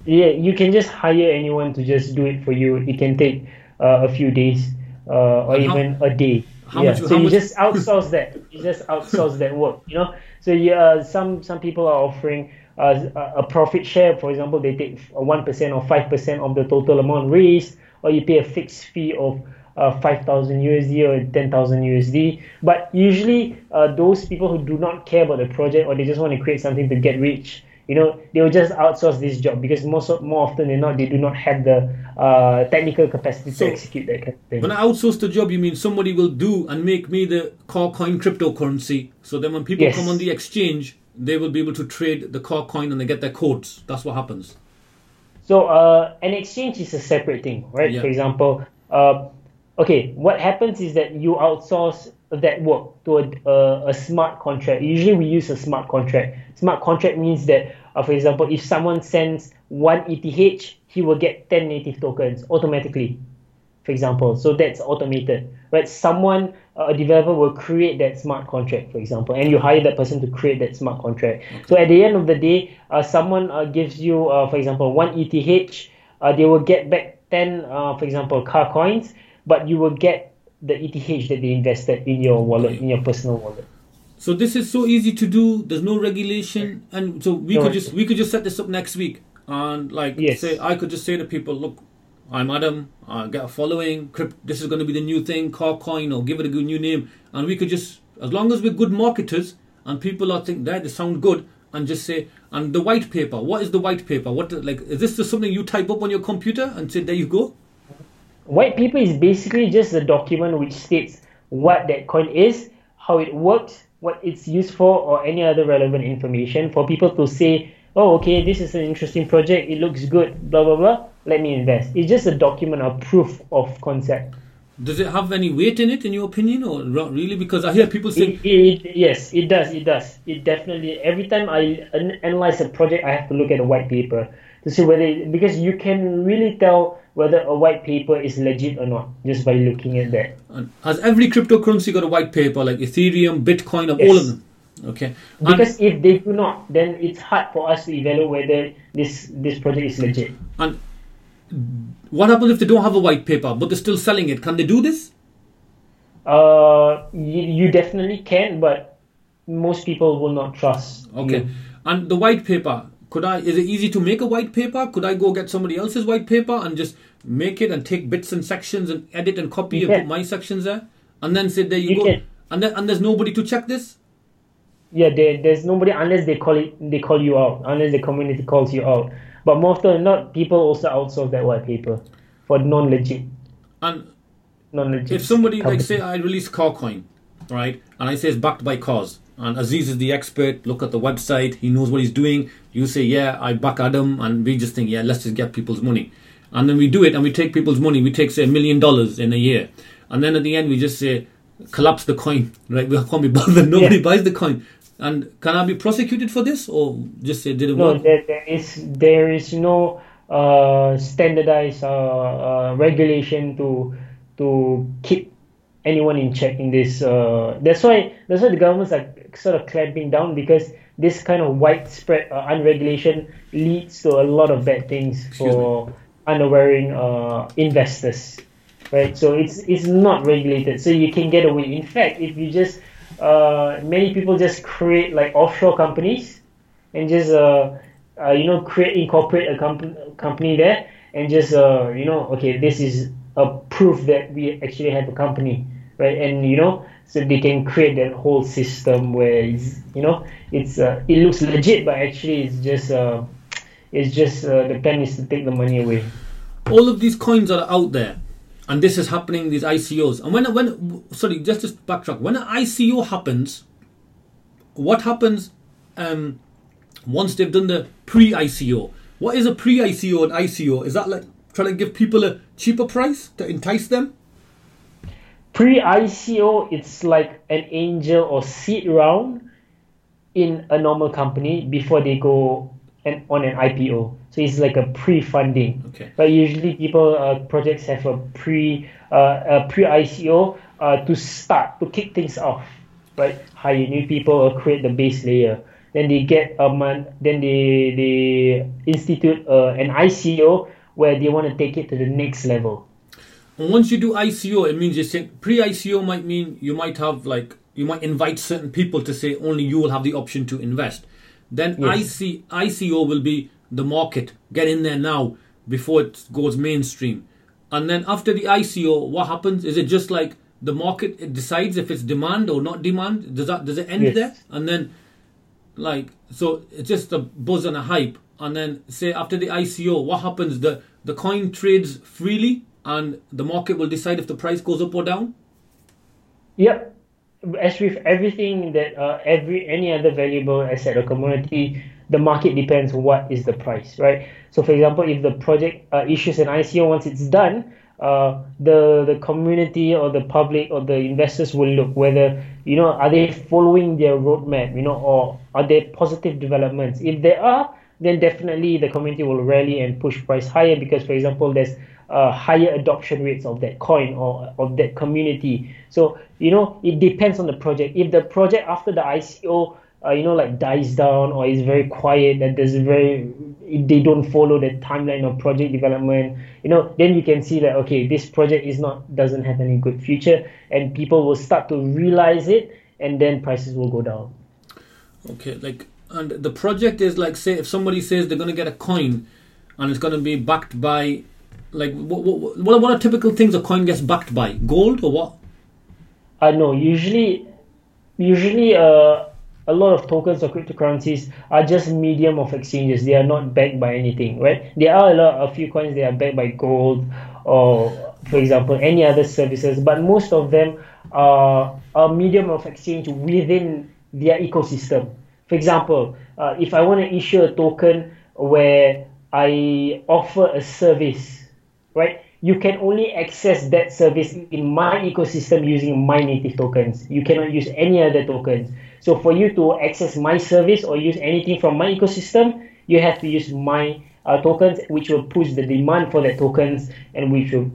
Yeah, you can just hire anyone to just do it for you. It can take uh, a few days uh, or even a day. yeah, much, so you much? just outsource that. You just outsource that work. You know, so yeah, some some people are offering uh, a profit share. For example, they take one percent or five percent of the total amount raised, or you pay a fixed fee of uh, 5000 USD or 10,000 USD. But usually, uh, those people who do not care about the project or they just want to create something to get rich, you know, they will just outsource this job because most more often than not, they do not have the uh, technical capacity so to execute that kind of thing. When I outsource the job, you mean somebody will do and make me the car coin cryptocurrency. So then when people yes. come on the exchange, they will be able to trade the car coin and they get their codes. That's what happens. So uh, an exchange is a separate thing, right? Yeah. For example, uh, okay, what happens is that you outsource that work to a, a, a smart contract. Usually we use a smart contract. Smart contract means that, uh, for example, if someone sends one ETH, he will get 10 native tokens automatically, for example. So that's automated, right? Someone, a developer will create that smart contract, for example, and you hire that person to create that smart contract. Okay. So at the end of the day, uh, someone uh, gives you, uh, for example, one ETH, uh, they will get back 10, uh, for example, car coins, but you will get the ETH that they invested in your wallet, in your personal wallet. So this is so easy to do. There's no regulation, and so we no, could just we could just set this up next week, and like yes. say I could just say to people, look, I'm Adam. I get a following. This is going to be the new thing, Car coin or give it a good new name, and we could just, as long as we're good marketers and people are think that they sound good, and just say, and the white paper. What is the white paper? What like is this just something you type up on your computer and say there you go? White paper is basically just a document which states what that coin is, how it works, what it's used for, or any other relevant information for people to say, oh, okay, this is an interesting project, it looks good, blah, blah, blah, let me invest. It's just a document or proof of concept. Does it have any weight in it, in your opinion, or really? Because I hear people say. It, it, yes, it does. It does. It definitely. Every time I analyze a project, I have to look at a white paper to see whether it, because you can really tell whether a white paper is legit or not just by looking at that. And has every cryptocurrency got a white paper like Ethereum, Bitcoin, or yes. all of them? Okay. Because and if they do not, then it's hard for us to evaluate whether this this project is legit. And what happens if they don't have a white paper but they're still selling it? Can they do this? Uh, you, you definitely can, but most people will not trust. Okay. You. And the white paper, could I? Is it easy to make a white paper? Could I go get somebody else's white paper and just make it and take bits and sections and edit and copy and put my sections there, and then say there you, you go, can. and then and there's nobody to check this. Yeah, there, there's nobody unless they call it they call you out unless the community calls you out. But more often than not, people also outsource that white paper for non legit. And non-legit if somebody company. like say I release Carcoin, right, and I say it's backed by cause and Aziz is the expert. Look at the website. He knows what he's doing. You say, yeah, I back Adam, and we just think, yeah, let's just get people's money. And then we do it, and we take people's money. We take say a million dollars in a year, and then at the end we just say, collapse the coin. Right? We can't be bothered. Nobody yeah. buys the coin. And can I be prosecuted for this, or just say didn't no, work? There, there is there is no uh, standardized uh, uh, regulation to to keep anyone in check in this. Uh, that's why that's why the governments are sort of clamping down because this kind of widespread uh, unregulation leads to a lot of bad things Excuse for me. unaware uh, investors, right? So it's it's not regulated, so you can get away. In fact, if you just uh, many people just create like offshore companies and just uh, uh, you know create incorporate a company company there and just uh, you know okay this is a proof that we actually have a company right? And you know so they can create that whole system where it's, you know it's uh, it looks legit but actually it's just uh, it's just the plan is to take the money away. All of these coins are out there and this is happening these icos and when when sorry just to backtrack. When an ico happens what happens um, once they've done the pre-ico what is a pre-ico and ico is that like trying to give people a cheaper price to entice them? Pre-ICO, it's like an angel or seed round in a normal company before they go and on an IPO. So it's like a pre-funding. Okay. But usually, people uh, projects have a pre uh, a pre-ICO uh, to start to kick things off, right? Hire new people or create the base layer. Then they get a month. Then they they institute uh, an ICO where they want to take it to the next level. And once you do ICO, it means you say pre-ICO might mean you might have like you might invite certain people to say only you will have the option to invest. Then yes. IC, ICO will be the market. Get in there now before it goes mainstream. And then after the ICO, what happens? Is it just like the market it decides if it's demand or not demand? Does that does it end yes. there? And then like so it's just a buzz and a hype. And then say after the ICO, what happens? The the coin trades freely and the market will decide if the price goes up or down? Yep. As with everything that uh, every any other valuable asset or commodity, the market depends what is the price, right? So, for example, if the project uh, issues an ICO once it's done, uh, the the community or the public or the investors will look whether you know are they following their roadmap you know or are there positive developments if there are then definitely the community will rally and push price higher because for example there's uh, higher adoption rates of that coin or of that community. So you know it depends on the project. If the project after the ICO uh, you know like dies down or is very quiet that there's very they don't follow the timeline of project development you know then you can see that okay this project is not doesn't have any good future and people will start to realize it and then prices will go down. Okay like and the project is like say if somebody says they're going to get a coin and it's going to be backed by like what, what, what are typical things a coin gets backed by gold or what i know usually usually uh a lot of tokens or cryptocurrencies are just medium of exchanges. They are not backed by anything, right? There are a lot, a few coins that are backed by gold or, for example, any other services, but most of them are a medium of exchange within their ecosystem. For example, uh, if I want to issue a token where I offer a service, right? You can only access that service in my ecosystem using my native tokens. You cannot use any other tokens. So for you to access my service or use anything from my ecosystem, you have to use my uh, tokens, which will push the demand for that tokens, and which will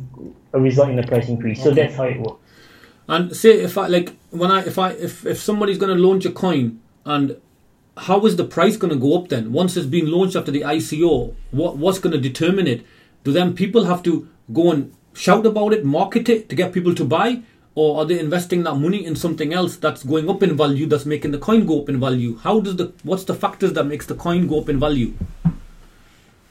result in a price increase. Okay. So that's how it works. And say if I like when I if I if if somebody's going to launch a coin and how is the price going to go up then once it's been launched after the ICO? What what's going to determine it? Do then people have to go and shout about it, market it to get people to buy, or are they investing that money in something else that's going up in value that's making the coin go up in value how does the what's the factors that makes the coin go up in value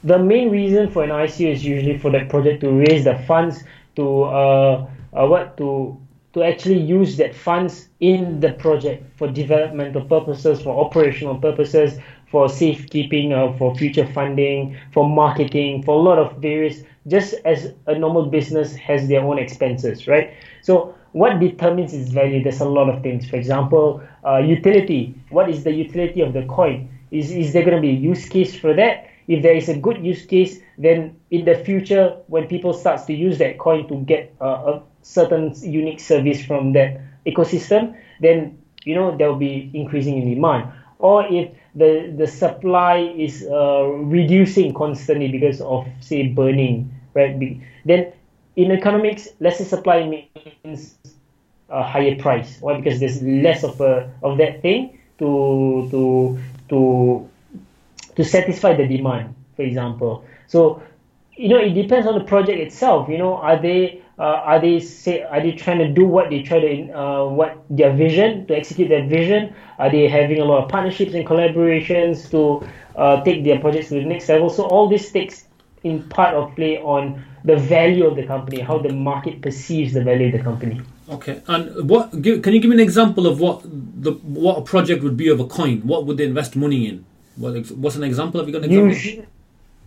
the main reason for an ICO is usually for the project to raise the funds to uh, uh, what to to actually use that funds in the project for developmental purposes for operational purposes for safekeeping uh, for future funding for marketing for a lot of various just as a normal business has their own expenses right so what determines its value? There's a lot of things. For example, uh, utility. What is the utility of the coin? Is, is there going to be a use case for that? If there is a good use case, then in the future, when people starts to use that coin to get uh, a certain unique service from that ecosystem, then you know there will be increasing in demand. Or if the the supply is uh, reducing constantly because of say burning, right? Then in economics, lesser supply means a higher price. Why? Because there's less of a of that thing to to to to satisfy the demand, for example. So, you know, it depends on the project itself. You know, are they are they say are they trying to do what they try to uh, what their vision to execute their vision? Are they having a lot of partnerships and collaborations to uh, take their projects to the next level? So all this takes in part of play on the value of the company, how the market perceives the value of the company. Okay, and what give, can you give me an example of what the what a project would be of a coin? What would they invest money in? What, what's an example? Have you got an example? Usually,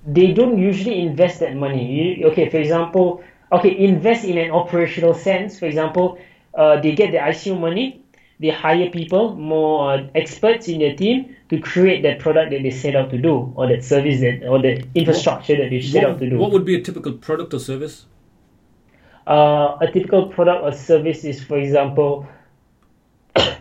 they don't usually invest that money. You, okay, for example, okay, invest in an operational sense. For example, uh, they get the ICO money, they hire people, more uh, experts in their team to create that product that they set out to do, or that service that, or the infrastructure what, that they set what, out to do. What would be a typical product or service? Uh, a typical product or service is, for example, uh,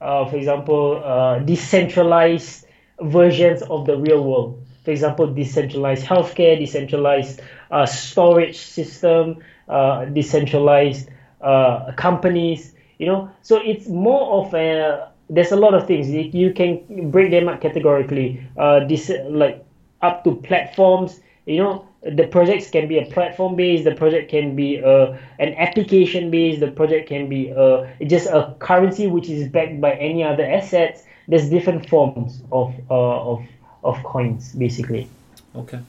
for example, uh, decentralized versions of the real world. For example, decentralized healthcare, decentralized uh, storage system, uh, decentralized uh, companies you know? So it's more of a there's a lot of things. You can break them up categorically uh this like up to platforms you know? The projects can be a platform based the project can be a, an application based the project can be a, just a currency which is backed by any other assets. There's different forms of uh, of of coins basically. Okay.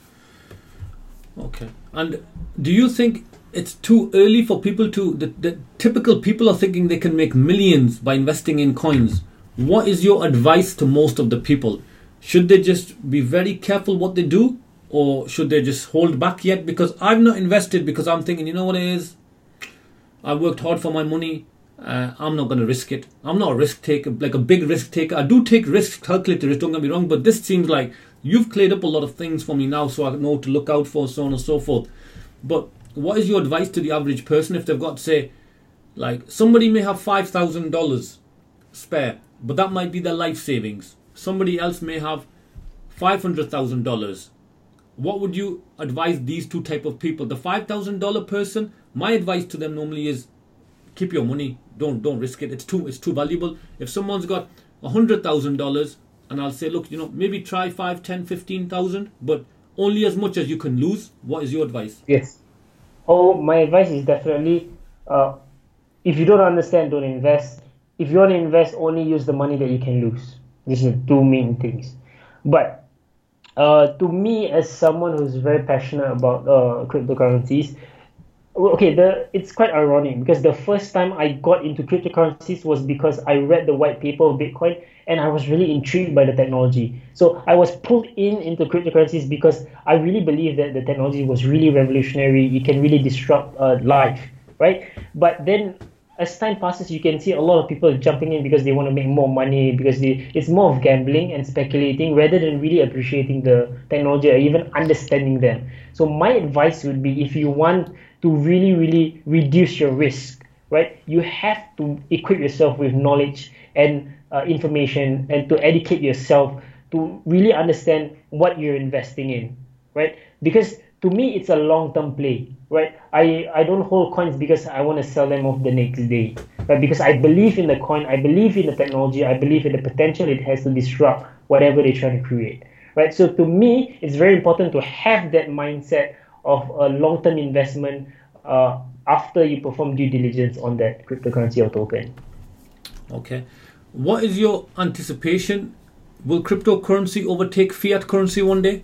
Okay. And do you think it's too early for people to the, the typical people are thinking they can make millions by investing in coins. What is your advice to most of the people? Should they just be very careful what they do? Or should they just hold back yet? Because i've not invested because i'm thinking you know what it is? I worked hard for my money uh, i'm not going to risk it i'm not a risk taker like a big risk taker i do take risks calculated risk, don't get me wrong but this seems like you've cleared up a lot of things for me now so i know to look out for so on and so forth but what is your advice to the average person if they've got say, like somebody may have five thousand dollars spare, but that might be their life savings. Somebody else may have five hundred thousand dollars. What would you advise these two type of people? The five thousand dollar person, my advice to them normally is keep your money. Don't don't risk it. It's too it's too valuable. If someone's got a hundred thousand dollars and I'll say, look, you know, maybe try five, ten, fifteen thousand, but only as much as you can lose. What is your advice? Yes. Oh, my advice is definitely, uh, if you don't understand, don't invest. If you want to invest, only use the money that you can lose. These are two main things. But uh, to me, as someone who's very passionate about uh, cryptocurrencies, okay the it's quite ironic because the first time i got into cryptocurrencies was because i read the white paper of bitcoin and i was really intrigued by the technology. So i was pulled in into cryptocurrencies because i really believe that the technology was really revolutionary. It can really disrupt uh, life right? But then as time passes you can see a lot of people jumping in because they want to make more money because they, it's more of gambling and speculating rather than really appreciating the technology or even understanding them. So my advice would be if you want to really, really reduce your risk, right? You have to equip yourself with knowledge and uh, information and to educate yourself to really understand what you're investing in, right? Because to me, it's a long-term play, right? I, I don't hold coins because I want to sell them off the next day, right? Because I believe in the coin, I believe in the technology, I believe in the potential it has to disrupt whatever they're trying to create, right? So to me, it's very important to have that mindset of a long-term investment uh, after you perform due diligence on that cryptocurrency or token. Okay. What is your anticipation? Will cryptocurrency overtake fiat currency one day?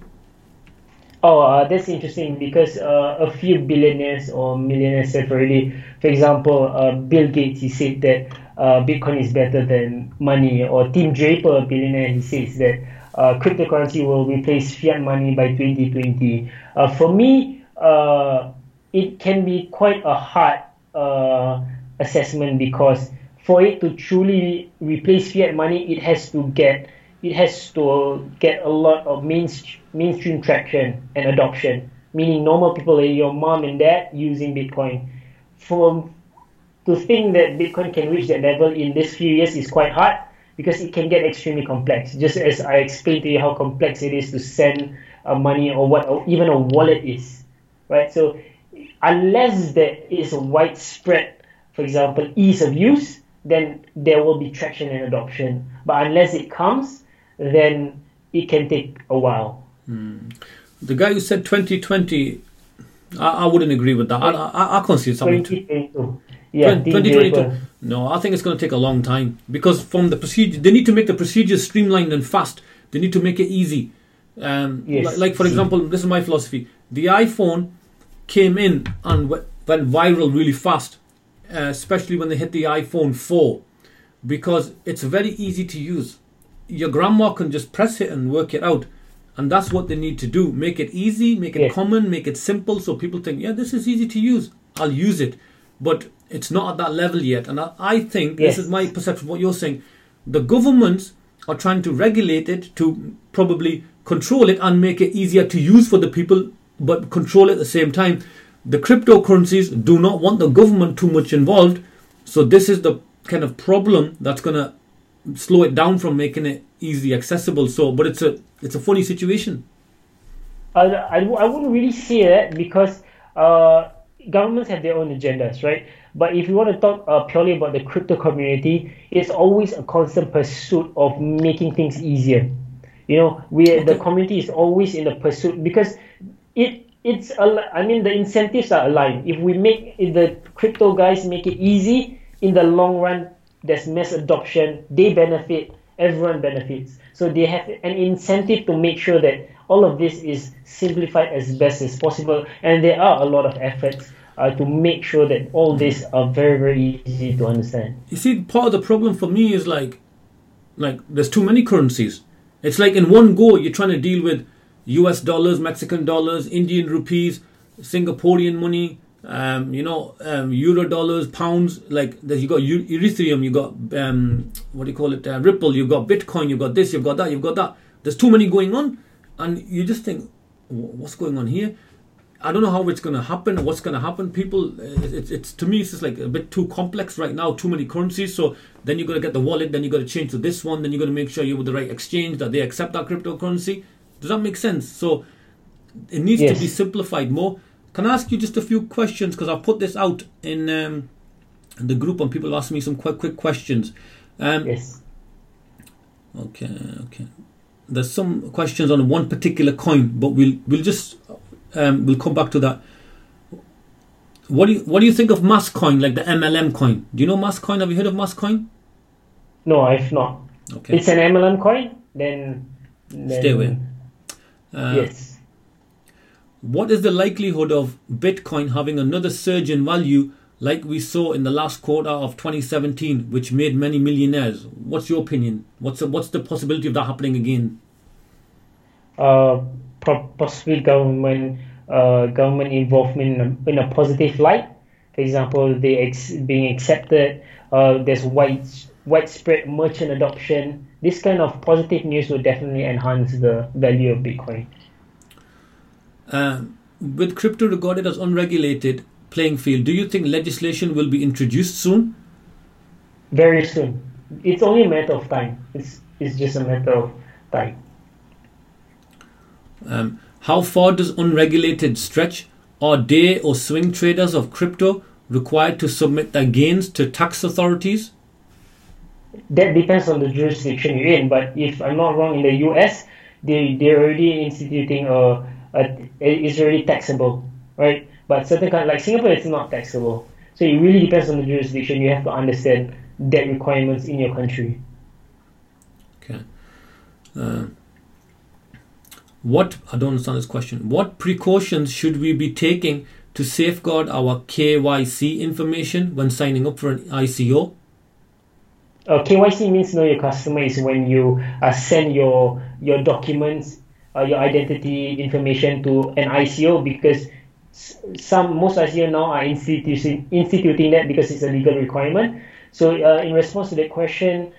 Oh, uh, that's interesting because uh, a few billionaires or millionaires have already, for example, uh, Bill Gates, he said that uh, Bitcoin is better than money, or Tim Draper, a billionaire, he says that uh, cryptocurrency will replace fiat money by 2020. Uh, for me, it can be quite a hard uh, assessment because for it to truly replace fiat money, it has to get it has to get a lot of main, mainstream traction and adoption. Meaning, normal people like your mom and dad using Bitcoin. For to think that Bitcoin can reach that level in this few years is quite hard because it can get extremely complex. Just as I explained to you how complex it is to send uh, money or what or even a wallet is, right? So unless there is a widespread, for example, ease of use, then there will be traction and adoption. But unless it comes, then it can take a while. Hmm. The guy who said 2020, I, I wouldn't agree with that. I, I, I can't see something. 2022. Yeah, 2022. No, I think it's going to take a long time because from the procedure, they need to make the procedures streamlined and fast. They need to make it easy. Um, yes. like, like, for example, this is my philosophy. The iPhone came in and went viral really fast, uh, especially when they hit the iPhone 4, because it's very easy to use. Your grandma can just press it and work it out. And that's what they need to do. Make it easy, make it common, make it simple so people think, yeah, this is easy to use. I'll use it. But it's not at that level yet. And I, I think, yes. this is my perception, what you're saying, the governments are trying to regulate it to probably control it and make it easier to use for the people but control it at the same time. The cryptocurrencies do not want the government too much involved, so this is the kind of problem that's going to slow it down from making it easily accessible. So, but it's a it's a funny situation. I, I, I wouldn't really say that because uh, governments have their own agendas, right? But if you want to talk uh, purely about the crypto community, it's always a constant pursuit of making things easier. You know, we okay. the community is always in the pursuit because it it's I mean the incentives are aligned. If we make if the crypto guys make it easy in the long run, there's mass adoption. They benefit. Everyone benefits. So they have an incentive to make sure that all of this is simplified as best as possible. And there are a lot of efforts uh, to make sure that all this are very very easy to understand. You see, part of the problem for me is like, like there's too many currencies. It's like in one go you're trying to deal with US dollars, Mexican dollars, Indian rupees, Singaporean money, um, you know, um, euro dollars, pounds. Like you got Ethereum, you got um, what do you call it, uh, Ripple, you've got Bitcoin, you've got this, you've got that, you've got that. There's too many going on, and you just think, what's going on here? I don't know how it's going to happen, what's going to happen. People, it's, it's to me, it's just like a bit too complex right now. Too many currencies. So then you got to get the wallet, then you got to change to this one, then you got to make sure you're with the right exchange that they accept that cryptocurrency. Does that make sense? So it needs yes. to be simplified more. Can I ask you just a few questions because I put this out in, um, in the group and people ask me some quick quick questions. Um, yes. Okay. Okay. There's some questions on one particular coin, but we'll we'll just um, we'll come back to that. What do you what do you think of Masscoin, like the MLM coin? Do you know Masscoin? Have you heard of Masscoin? No, I've not. Okay. It's an MLM coin. Then, then stay away. Uh, yes. What is the likelihood of Bitcoin having another surge in value like we saw in the last quarter of 2017, which made many millionaires? What's your opinion? What's the, what's the possibility of that happening again? Uh, possibly government uh, government involvement in a, in a positive light. For example, they ex- being accepted. Uh, there's wide widespread merchant adoption. This kind of positive news will definitely enhance the value of Bitcoin. Uh, with crypto regarded as unregulated playing field, do you think legislation will be introduced soon? Very soon. It's only a matter of time. It's it's just a matter of time. Um, how far does unregulated stretch? Are day or swing traders of crypto required to submit their gains to tax authorities? That depends on the jurisdiction you're in. But if I'm not wrong, in the US, they they're already instituting a, a it's already taxable, right? But certain kind like Singapore, it's not taxable. So it really depends on the jurisdiction. You have to understand debt requirements in your country. Okay. Uh, what I don't understand this question. What precautions should we be taking to safeguard our KYC information when signing up for an ICO? Uh, KYC means know your customer is when you uh, send your your documents, uh, your identity information to an ICO because some most ICO now are instituting instituting that because it's a legal requirement. So uh, in response to that question,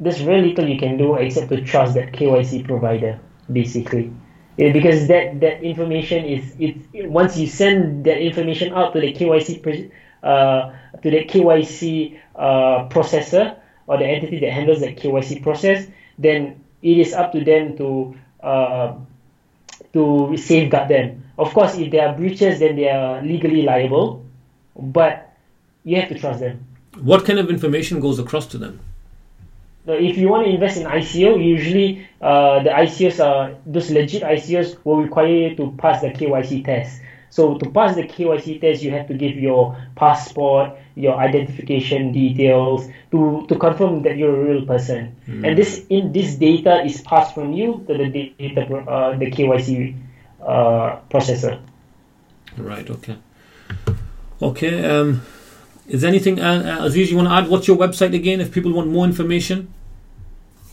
there's very little you can do except to trust that KYC provider basically yeah, because that that information is it once you send that information out to the KYC uh, to the KYC uh, processor or the entity that handles the KYC process, then it is up to them to uh, to safeguard them. Of course, if there are breaches, then they are legally liable, but you have to trust them. What kind of information goes across to them? If you want to invest in ICO, usually uh, the ICOs are those legit ICOs will require you to pass the KYC test. So to pass the KYC test, you have to give your passport, your identification details to, to confirm that you're a real person. Mm. And this in this data is passed from you to the data uh, the KYC uh, processor. Right. Okay. Okay. Um, is anything, uh, uh, Aziz, you want to add? What's your website again if people want more information?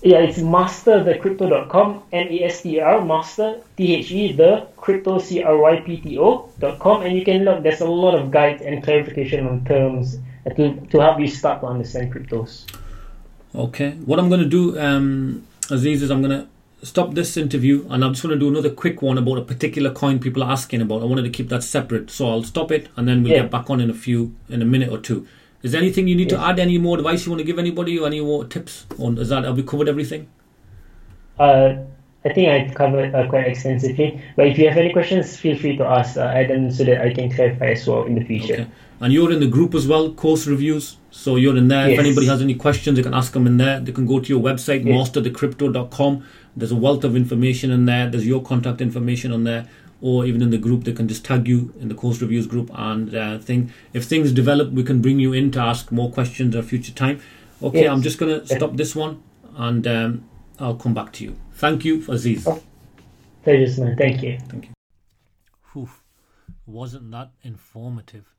Yeah, it's masterthecrypto.com, M-A-S-T-R, master, T-H-E, the crypto, C-R-Y-P-T-O dot com, and you can look, there's a lot of guides and clarification on terms to, to help you start to understand cryptos. Okay, what I'm going to do, um, Aziz, is I'm going to stop this interview and I'm just going to do another quick one about a particular coin people are asking about. I wanted to keep that separate, so I'll stop it and then we'll yeah. get back on in a few, in a minute or two. Is there anything you need to add? Any more advice you want to give anybody or any more tips? On is that have we covered everything? Uh, I think I covered uh, quite extensively. But if you have any questions, feel free to ask uh, Adam so that I can clarify as well in the future. Okay. And you're in the group as well, course reviews. So you're in there. Yes. If anybody has any questions, they can ask them in there. They can go to your website, yes. masterthecrypto.com. There's a wealth of information in there. There's your contact information on there. Or even in the group they can just tag you in the course reviews group and uh, thing. If things develop we can bring you in to ask more questions at a future time. Okay yes. i'm just going to stop this one and um, i'll come back to you. Thank you aziz. Oh, pleasure man thank you. Thank you. Oof. wasn't that informative.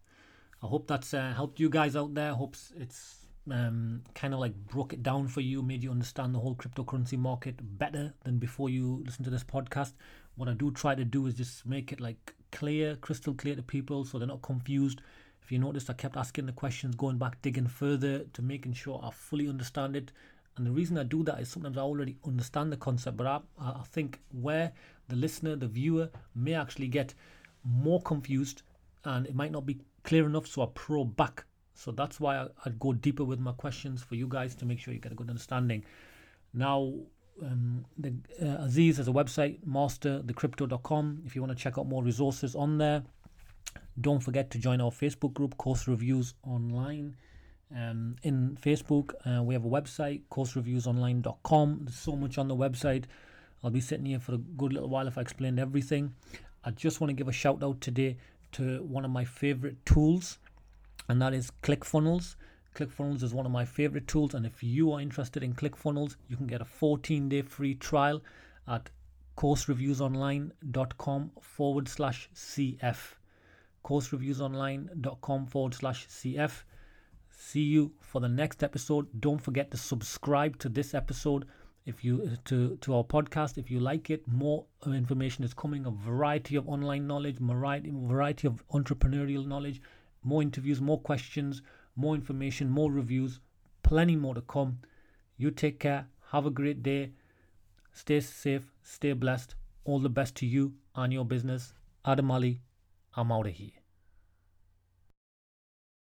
I hope that's uh, helped you guys out there. Hopes it's um, kind of like broke it down for you, made you understand the whole cryptocurrency market better than before you listen to this podcast what I do try to do is just make it like clear, crystal clear to people so they're not confused. If you noticed, I kept asking the questions, going back, digging further to making sure I fully understand it. And the reason I do that is sometimes I already understand the concept, but I, I think where the listener, the viewer may actually get more confused and it might not be clear enough. So I pro back. So that's why I, I'd go deeper with my questions for you guys to make sure you get a good understanding. Now, um, the, uh, Aziz has a website, masterthecrypto.com. If you want to check out more resources on there, don't forget to join our Facebook group, Course Reviews Online. Um, in Facebook, uh, we have a website, coursereviewsonline.com. There's so much on the website. I'll be sitting here for a good little while if I explained everything. I just want to give a shout out today to one of my favorite tools, and that is ClickFunnels. ClickFunnels is one of my favorite tools, and if you are interested in ClickFunnels, you can get a 14 day free trial at coursereviewsonline.com forward slash CF. Coursereviewsonline.com forward slash CF. See you for the next episode. Don't forget to subscribe to this episode if you to to our podcast if you like it more information is coming a variety of online knowledge variety variety of entrepreneurial knowledge more interviews more questions more information more reviews plenty more to come. You take care. Have a great day. Stay safe. Stay blessed. All the best to you and your business. Adam ali i'm out of here